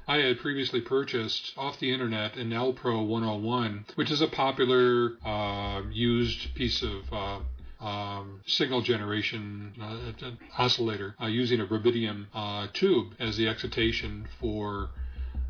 I had previously purchased off the internet an L Pro 101, which is a popular uh, used piece of uh, um, signal generation uh, oscillator uh, using a rubidium uh, tube as the excitation for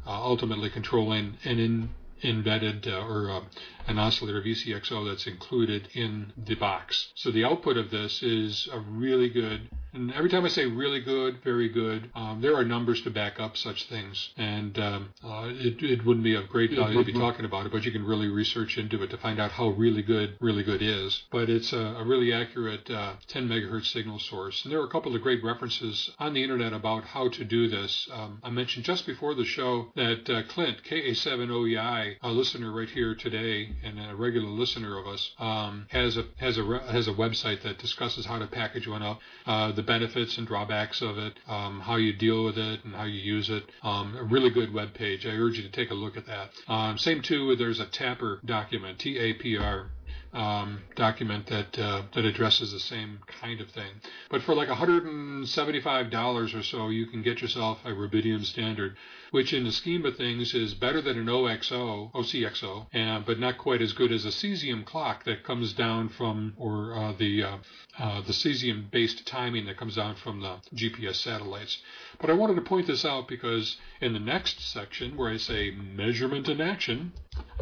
ultimately controlling an in, embedded uh, or uh, an oscillator VCXO that's included in the box. So the output of this is a really good and every time I say really good, very good, um, there are numbers to back up such things. And um, uh, it, it wouldn't be of great value to be talking about it, but you can really research into it to find out how really good, really good is. But it's a, a really accurate uh, 10 megahertz signal source. And there are a couple of great references on the internet about how to do this. Um, I mentioned just before the show that uh, Clint, KA7OEI, a listener right here today and a regular listener of us, um, has a has a has a website that discusses how to package one up. Uh, the benefits and drawbacks of it, um, how you deal with it, and how you use it. Um, a really good web page. I urge you to take a look at that. Um, same too. There's a TAPR document, T-A-P-R um, document that uh, that addresses the same kind of thing. But for like $175 or so, you can get yourself a rubidium standard which in the scheme of things is better than an OXO, OCXO, and, but not quite as good as a cesium clock that comes down from, or uh, the uh, uh, the cesium-based timing that comes down from the GPS satellites. But I wanted to point this out because in the next section, where I say measurement in action,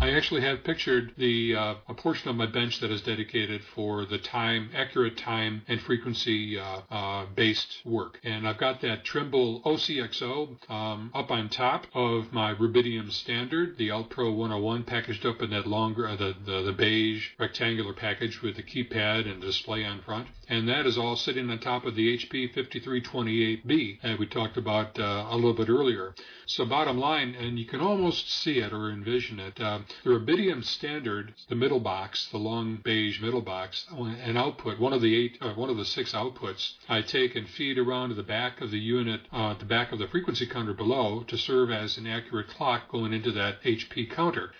I actually have pictured the uh, a portion of my bench that is dedicated for the time, accurate time and frequency uh, uh, based work. And I've got that Trimble OCXO um, up on top of my Rubidium Standard, the Pro 101 packaged up in that longer, uh, the, the, the beige rectangular package with the keypad and display on front. And that is all sitting on top of the HP 5328B that we talked about uh, a little bit earlier. So bottom line, and you can almost see it or envision it, uh, the Rubidium Standard, the middle box, the long beige middle box, an output, one of the eight, uh, one of the six outputs, I take and feed around to the back of the unit, uh, the back of the frequency counter below to serve as an accurate clock going into that HP counter.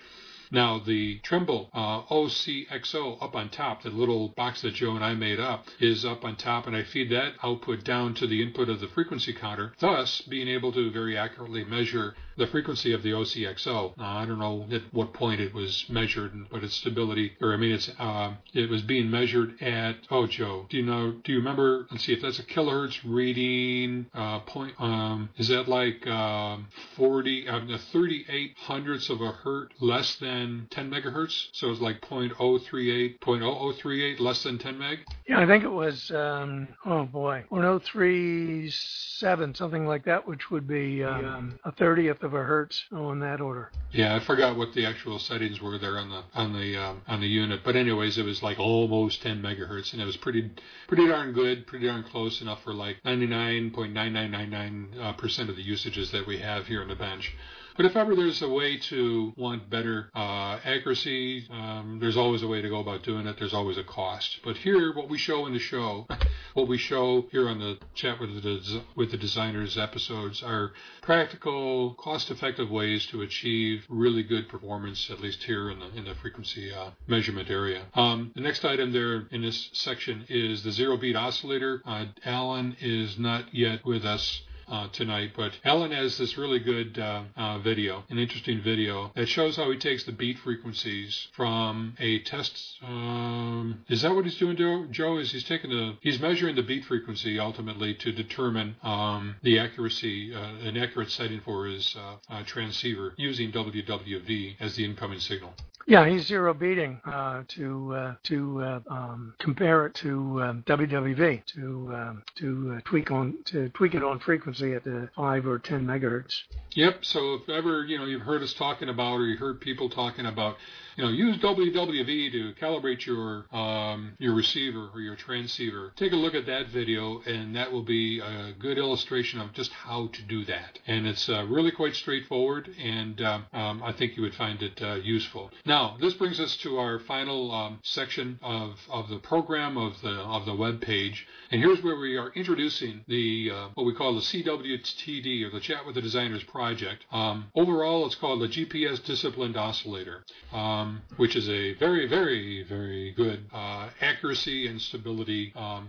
Now, the Trimble uh, OCXO up on top, the little box that Joe and I made up, is up on top, and I feed that output down to the input of the frequency counter, thus being able to very accurately measure the frequency of the OCXO. Now, I don't know at what point it was measured, but its stability, or I mean, it's uh, it was being measured at. Oh, Joe, do you know? Do you remember? Let's see if that's a kilohertz reading. Uh, point. Um, is that like um, 40, uh, 38 hundredths of a hertz less than 10 megahertz? So it's like 0.038, 0.0038 less than 10 meg. Yeah, I think it was. Um, oh boy, 0.037, something like that, which would be um, a thirtieth of a hertz on that order. Yeah, I forgot what the actual settings were there on the on the um, on the unit, but anyways, it was like almost 10 megahertz, and it was pretty pretty darn good, pretty darn close enough for like 99.9999 uh, percent of the usages that we have here on the bench. But if ever there's a way to want better uh, accuracy, um, there's always a way to go about doing it. There's always a cost. But here, what we show in the show, what we show here on the chat with the with the designers episodes are practical, cost-effective ways to achieve really good performance, at least here in the in the frequency uh, measurement area. Um, the next item there in this section is the zero beat oscillator. Uh, Alan is not yet with us uh, tonight, but Alan has this really good uh, uh, video, an interesting video that shows how he takes the beat frequencies from a test. Um, is that what he's doing, Joe? Is he's taking the he's measuring the beat frequency ultimately to determine um, the accuracy, uh, an accurate setting for his uh, transceiver using WWV as the incoming signal. Yeah, he's zero beating uh, to uh, to uh, um, compare it to um, WWV to um, to tweak on to tweak it on frequency at the five or ten megahertz. Yep. So if ever you know you've heard us talking about or you heard people talking about you know, use WWV to calibrate your um, your receiver or your transceiver. Take a look at that video, and that will be a good illustration of just how to do that. And it's uh, really quite straightforward, and um, um, I think you would find it uh, useful. Now, this brings us to our final um, section of, of the program of the of the web page, and here's where we are introducing the uh, what we call the CWTD or the Chat with the Designers project. Um, overall, it's called the GPS Disciplined Oscillator. Um, um, which is a very, very, very good uh, accuracy and stability um,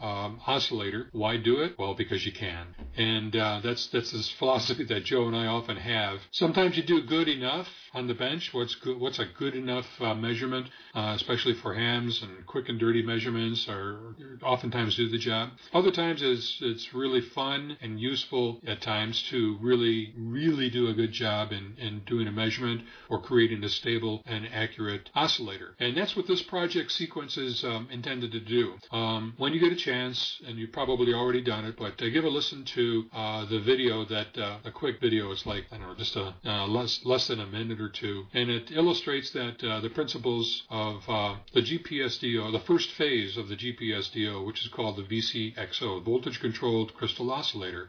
um, oscillator. Why do it? Well, because you can. And uh, that's that's this philosophy that Joe and I often have. Sometimes you do good enough on the bench. What's good? What's a good enough uh, measurement, uh, especially for hams and quick and dirty measurements, are oftentimes do the job. Other times it's it's really fun and useful at times to really really do a good job in in doing a measurement or creating a stable and accurate oscillator. And that's what this project sequence is um, intended to do. Um, when you get a chance, and you've probably already done it, but uh, give a listen to uh, the video that uh, a quick video is like I don't know just a less less than a minute or two, and it illustrates that the principles of the GPSDO, the first phase of the GPSDO, which is called the VCXO, voltage controlled crystal oscillator.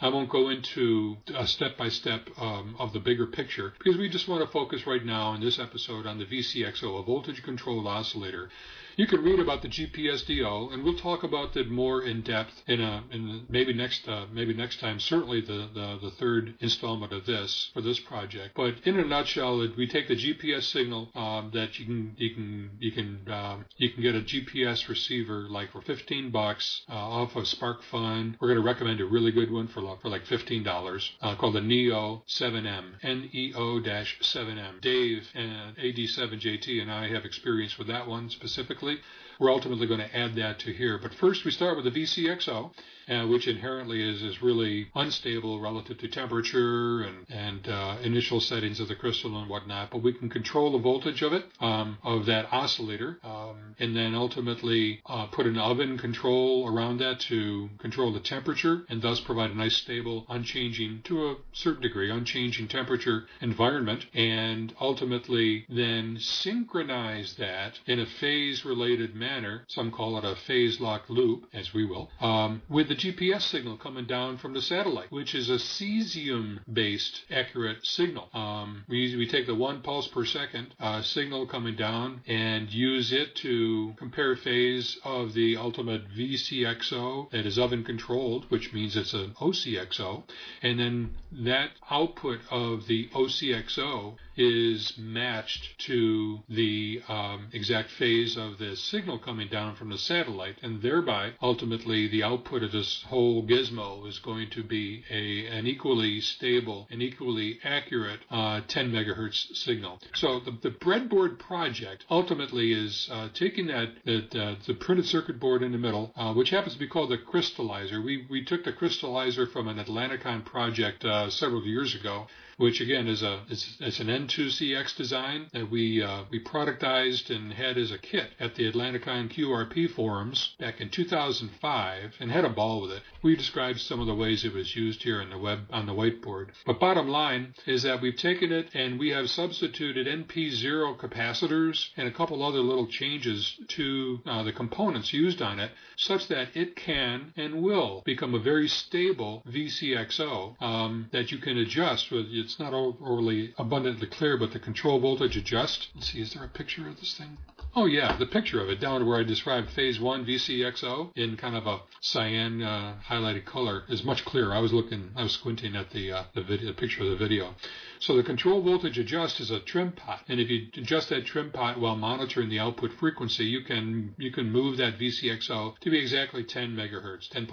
I won't go into a step by step of the bigger picture because we just want to focus right now in this episode on the VCXO, a voltage controlled oscillator. You can read about the GPSDO, and we'll talk about it more in depth in a in maybe next uh, maybe next time. Certainly the, the the third installment of this for this project. But in a nutshell, we take the GPS signal um, that you can you can you can um, you can get a GPS receiver like for 15 bucks uh, off of SparkFun. We're going to recommend a really good one for for like 15 dollars uh, called the Neo 7M Neo-7M. Dave and AD7JT and I have experience with that one specifically. We're we're ultimately going to add that to here. But first, we start with the VCXO uh, which inherently is, is really unstable relative to temperature and, and uh, initial settings of the crystal and whatnot. But we can control the voltage of it, um, of that oscillator, um, and then ultimately uh, put an oven control around that to control the temperature and thus provide a nice stable, unchanging, to a certain degree, unchanging temperature environment. And ultimately then synchronize that in a phase related manner. Some call it a phase lock loop, as we will, um, with the GPS signal coming down from the satellite, which is a cesium-based accurate signal. Um, we, we take the one pulse per second uh, signal coming down and use it to compare phase of the ultimate VCXO that is oven controlled, which means it's an OCXO, and then that output of the OCXO is matched to the um, exact phase of the signal coming down from the satellite, and thereby ultimately the output of this whole gizmo is going to be a an equally stable and equally accurate uh, 10 megahertz signal. So the, the breadboard project ultimately is uh, taking that, that uh, the printed circuit board in the middle, uh, which happens to be called the crystallizer. We we took the crystallizer from an Atlanticon project uh, several years ago which again is a it's, it's an N2CX design that we uh, we productized and had as a kit at the Atlanticon QRP forums back in 2005 and had a ball with it. We described some of the ways it was used here on the web on the whiteboard. But bottom line is that we've taken it and we have substituted NP0 capacitors and a couple other little changes to uh, the components used on it such that it can and will become a very stable VCXO um, that you can adjust with it's not overly abundantly clear, but the control voltage adjust. Let's see, is there a picture of this thing? Oh yeah, the picture of it down where I described phase one VCXO in kind of a cyan uh, highlighted color is much clearer. I was looking, I was squinting at the uh, the, video, the picture of the video. So the control voltage adjust is a trim pot, and if you adjust that trim pot while monitoring the output frequency, you can you can move that VCXO to be exactly 10 megahertz, 10.000,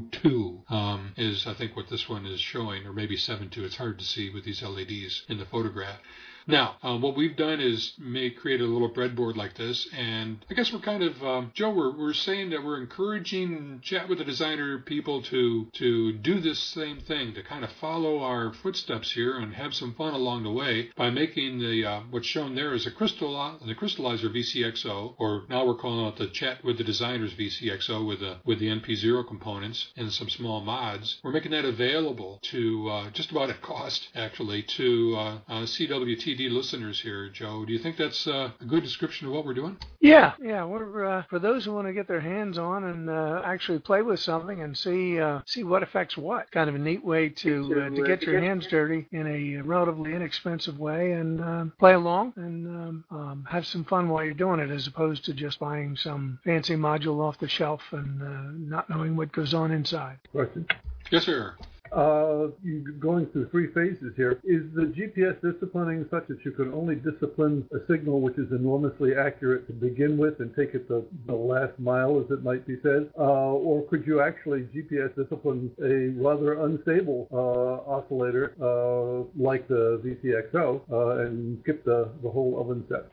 0.00002 um, is I think what this one is showing, or maybe 7.2. It's hard to see with these LEDs in the photograph. Now, um, what we've done is make create a little breadboard like this, and I guess we're kind of um, Joe. We're, we're saying that we're encouraging chat with the designer people to to do this same thing, to kind of follow our footsteps here and have some fun along the way by making the uh, what's shown there is a crystal the crystallizer VCXO, or now we're calling it the chat with the designers VCXO with the with the NP0 components and some small mods. We're making that available to uh, just about at cost actually to uh, uh listeners here, Joe. Do you think that's uh, a good description of what we're doing? Yeah, yeah. We're uh, for those who want to get their hands on and uh, actually play with something and see uh, see what affects what. Kind of a neat way to uh, to get your hands dirty in a relatively inexpensive way and um, play along and um, um, have some fun while you're doing it, as opposed to just buying some fancy module off the shelf and uh, not knowing what goes on inside. Question. Yes, sir. Uh, going through three phases here. Is the GPS disciplining such that you can only discipline a signal which is enormously accurate to begin with and take it the, the last mile, as it might be said? Uh, or could you actually GPS discipline a rather unstable uh, oscillator uh, like the VCXO uh, and skip the, the whole oven set?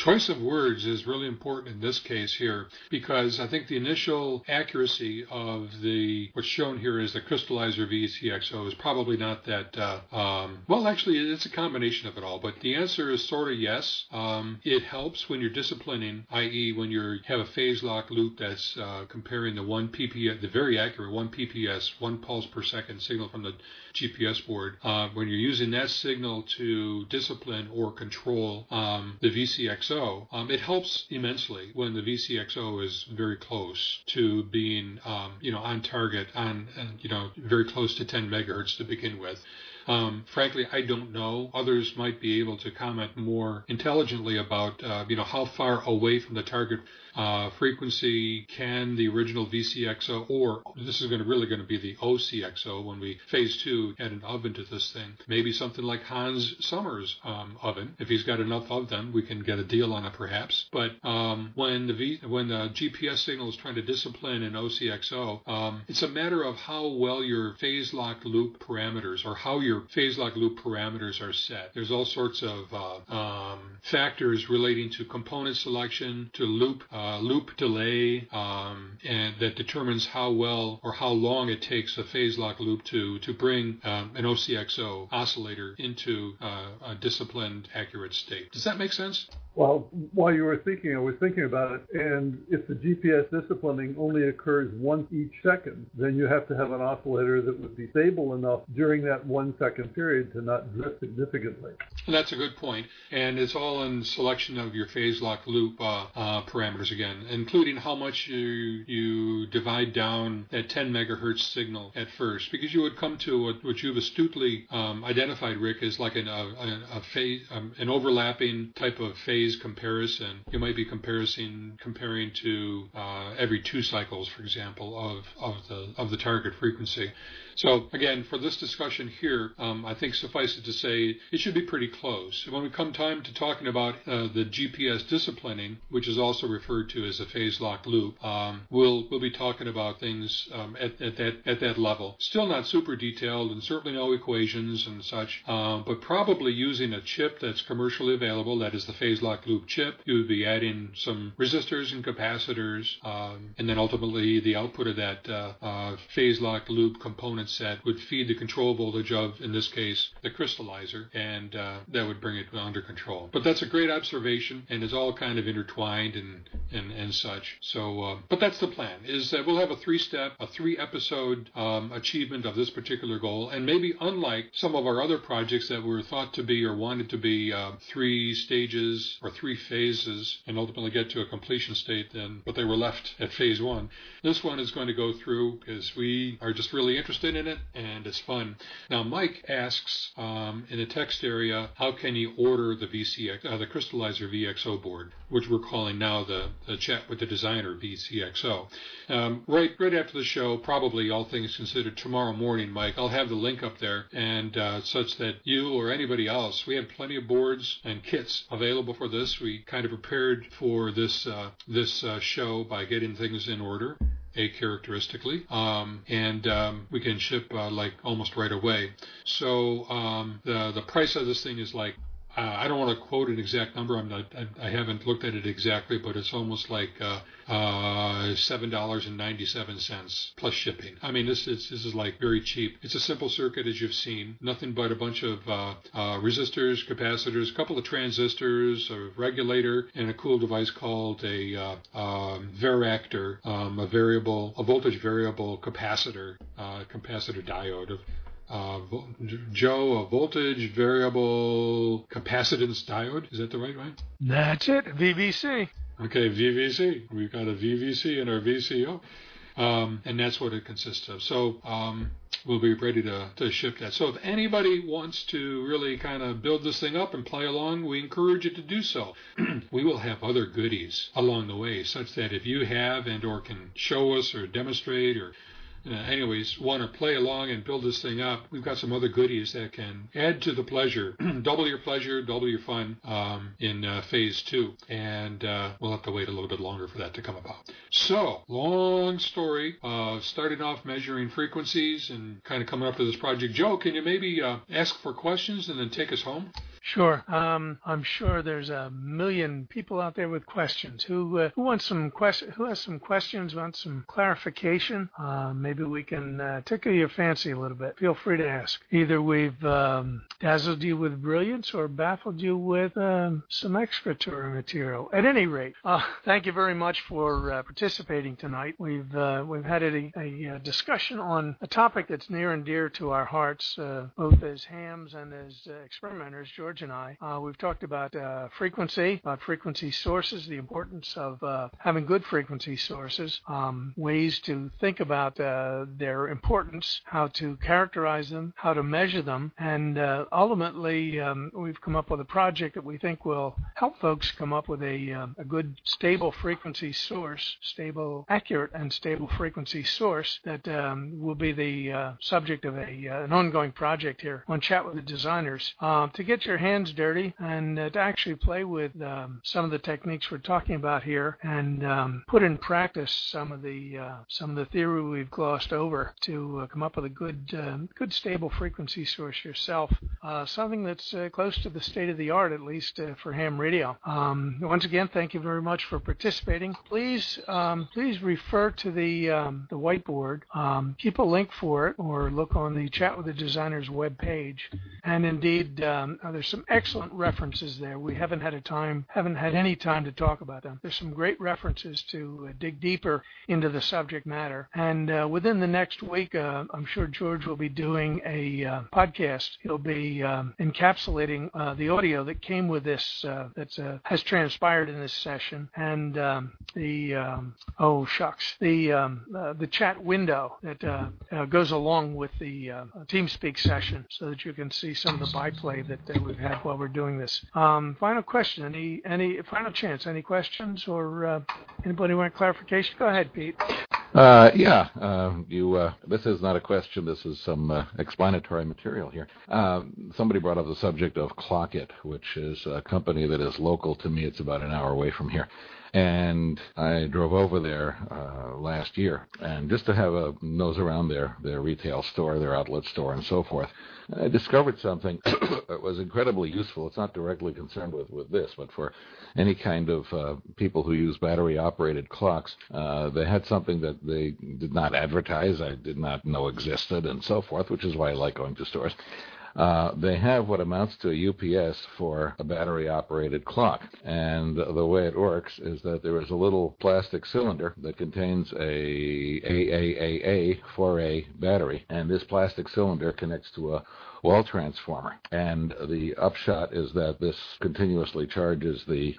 Choice of words is really important in this case here because I think the initial accuracy of the what's shown here is the crystallizer VCXO is probably not that uh, um, well. Actually, it's a combination of it all, but the answer is sort of yes. Um, it helps when you're disciplining, i.e., when you have a phase lock loop that's uh, comparing the one PPS, the very accurate one PPS, one pulse per second signal from the GPS board. Uh, when you're using that signal to discipline or control um, the VCXO, um, it helps immensely when the VCXO is very close to being, um, you know, on target, on, you know, very close to 10 megahertz to begin with. Um, frankly, I don't know. Others might be able to comment more intelligently about, uh, you know, how far away from the target uh, frequency can the original VCXO, or this is going to really going to be the OCXO when we phase two add an oven to this thing. Maybe something like Hans Summers' um, oven. If he's got enough of them, we can get a deal on it perhaps. But um, when the v, when the GPS signal is trying to discipline an OCXO, um, it's a matter of how well your phase lock loop parameters or how your phase lock loop parameters are set. There's all sorts of uh, um, factors relating to component selection, to loop uh, loop delay, um, and that determines how well or how long it takes a phase lock loop to to bring um, an OCXO oscillator into uh, a disciplined, accurate state. Does that make sense? Well, while you were thinking, I was thinking about it, and if the GPS disciplining only occurs once each second, then you have to have an oscillator that would be stable enough during that one second period to not drift significantly. That's a good point. and it's all in selection of your phase lock loop uh, uh, parameters again, including how much you you divide down that 10 megahertz signal at first, because you would come to what, what you've astutely um, identified, Rick, is like an, a, a phase, um, an overlapping type of phase phase comparison, you might be comparing comparing to uh, every two cycles, for example, of, of the of the target frequency. So again, for this discussion here, um, I think suffice it to say it should be pretty close. When we come time to talking about uh, the GPS disciplining, which is also referred to as a phase lock loop, um, we'll we'll be talking about things um, at, at that at that level. Still not super detailed, and certainly no equations and such, uh, but probably using a chip that's commercially available, that is the phase lock loop chip. You would be adding some resistors and capacitors, um, and then ultimately the output of that uh, uh phase lock loop component set would feed the control voltage of, in this case, the crystallizer, and uh, that would bring it under control. But that's a great observation, and it's all kind of intertwined and and, and such. So, uh, but that's the plan: is that we'll have a three-step, a three-episode um, achievement of this particular goal, and maybe unlike some of our other projects that were thought to be or wanted to be uh, three stages or three phases, and ultimately get to a completion state, then but they were left at phase one. This one is going to go through because we are just really interested in it and it's fun. Now, Mike asks um, in the text area, how can you order the VCX, uh, the Crystallizer VXO board, which we're calling now the, the chat with the designer VCXO. Um, right, right after the show, probably all things considered, tomorrow morning, Mike, I'll have the link up there, and uh, such that you or anybody else, we have plenty of boards and kits available for this. We kind of prepared for this uh, this uh, show by getting things in order characteristically, um, and um, we can ship uh, like almost right away. So um, the the price of this thing is like uh, I don't want to quote an exact number. I'm not, I, I haven't looked at it exactly, but it's almost like uh, uh, seven dollars and ninety-seven cents plus shipping. I mean, this is this is like very cheap. It's a simple circuit as you've seen, nothing but a bunch of uh, uh, resistors, capacitors, a couple of transistors, a regulator, and a cool device called a um, varactor, um, a variable, a voltage variable capacitor, capacitor diode uh, Joe, a voltage variable capacitance diode. Is that the right one? That's it, VVC. Okay, VVC. We've got a VVC in our VCO. Um, and that's what it consists of. So um, we'll be ready to, to ship that. So if anybody wants to really kind of build this thing up and play along, we encourage you to do so. we will have other goodies along the way, such that if you have and or can show us or demonstrate or uh, anyways, want to play along and build this thing up, we've got some other goodies that can add to the pleasure, double your pleasure, double your fun um, in uh, phase two. And uh, we'll have to wait a little bit longer for that to come about. So, long story of starting off measuring frequencies and kind of coming up to this project. Joe, can you maybe uh, ask for questions and then take us home? Sure. Um, I'm sure there's a million people out there with questions. Who uh, who wants some question? Who has some questions? Wants some clarification? Uh, maybe we can uh, tickle your fancy a little bit. Feel free to ask. Either we've um, dazzled you with brilliance or baffled you with um, some extraterritorial material. At any rate, uh, thank you very much for uh, participating tonight. We've uh, we've had a, a, discussion on a topic that's near and dear to our hearts, both as hams and as experimenters. George George and I. Uh, we've talked about uh, frequency, about frequency sources, the importance of uh, having good frequency sources, um, ways to think about uh, their importance, how to characterize them, how to measure them, and uh, ultimately um, we've come up with a project that we think will help folks come up with a, uh, a good stable frequency source, stable, accurate, and stable frequency source that um, will be the subject of a an ongoing project here on Chat with the Designers. To get your hands dirty and uh, to actually play with um, some of the techniques we're talking about here and um, put in practice some of the uh, some of the theory we've glossed over to uh, come up with a good good stable frequency source yourself. something that's close to the state of the art, at least for ham radio. Um, once again, thank you very much for participating. Please um, please refer to the um, the whiteboard. Um, keep a link for it or look on the Chat with the Designers web page. And indeed, um, uh, there's some excellent references there. We haven't had a time, haven't had any time to talk about them. There's some great references to uh, dig deeper into the subject matter. And uh, within the next week, uh, I'm sure George will be doing a uh, podcast. He'll be um, encapsulating uh, the audio that came with this that has transpired in this session and um, the um, oh shucks the um, the chat window that goes along with the TeamSpeak session so that you can see some of the byplay that, that we've had while we're doing this. Um, final question. Any any final chance? Any questions or uh, anybody want clarification? Go ahead, Pete. Uh, yeah, uh, you. Uh, this is not a question. This is some uh, explanatory material here. Um, somebody brought up the subject of Klockit, which is a company that is local to me. It's about an hour away from here. And I drove over there uh, last year, and just to have a nose around their their retail store, their outlet store, and so forth, I discovered something that was incredibly useful. It's not directly concerned with with this, but for any kind of uh, people who use battery operated clocks, uh, they had something that they did not advertise, I did not know existed, and so forth, which is why I like going to stores. Uh, they have what amounts to a UPS for a battery operated clock. And the way it works is that there is a little plastic cylinder that contains a AAAA 4A battery. And this plastic cylinder connects to a wall transformer. And the upshot is that this continuously charges the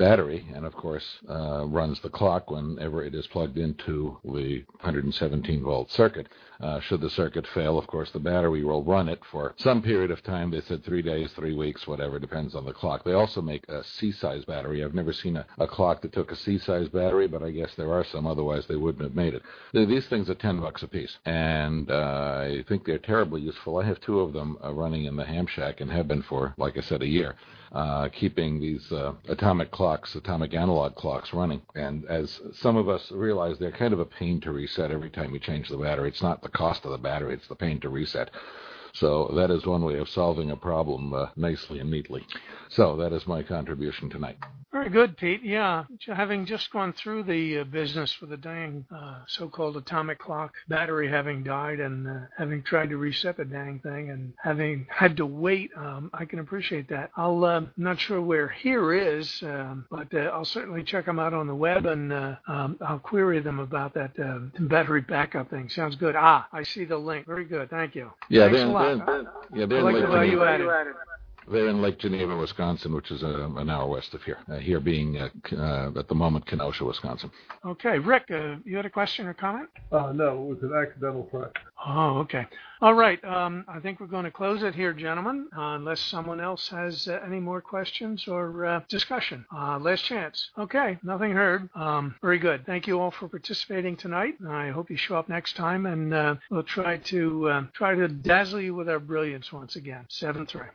battery and of course uh, runs the clock whenever it is plugged into the 117 volt circuit. Uh, should the circuit fail, of course, the battery will run it for some period of time. They said three days, three weeks, whatever, depends on the clock. They also make a C-size battery. I've never seen a, a clock that took a C-size battery, but I guess there are some. Otherwise, they wouldn't have made it. These things are 10 bucks a piece, and uh, I think they're terribly useful. I have two of them uh, running in the ham shack and have been for, like I said, a year uh, keeping these uh, atomic clocks, atomic analog clocks running. And as some of us realize, they're kind of a pain to reset every time you change the battery. It's not the cost of the battery, it's the pain to reset. So that is one way of solving a problem uh, nicely and neatly. So that is my contribution tonight. Very good, Pete. Yeah, having just gone through the uh, business with the dang uh, so-called atomic clock battery having died and uh, having tried to reset the dang thing and having had to wait, um, I can appreciate that. I'll uh, not sure where here is, um, but uh, I'll certainly check them out on the web and uh, um, I'll query them about that uh, battery backup thing. Sounds good. Ah, I see the link. Very good. Thank you. Yeah, Thanks they're, a lot. they're, yeah, they're like the value added. They're in Lake Geneva, Wisconsin, which is uh, an hour west of here. Uh, here being uh, uh, at the moment Kenosha, Wisconsin. Okay, Rick, uh, you had a question or comment? Uh, no, it was an accidental press. Oh, okay. All right. Um, I think we're going to close it here, gentlemen, unless someone else has any more questions or discussion. last chance. Okay, nothing heard. Um, very good. Thank you all for participating tonight. I hope you show up next time, and we'll try to try to dazzle you with our brilliance once again. Seven three.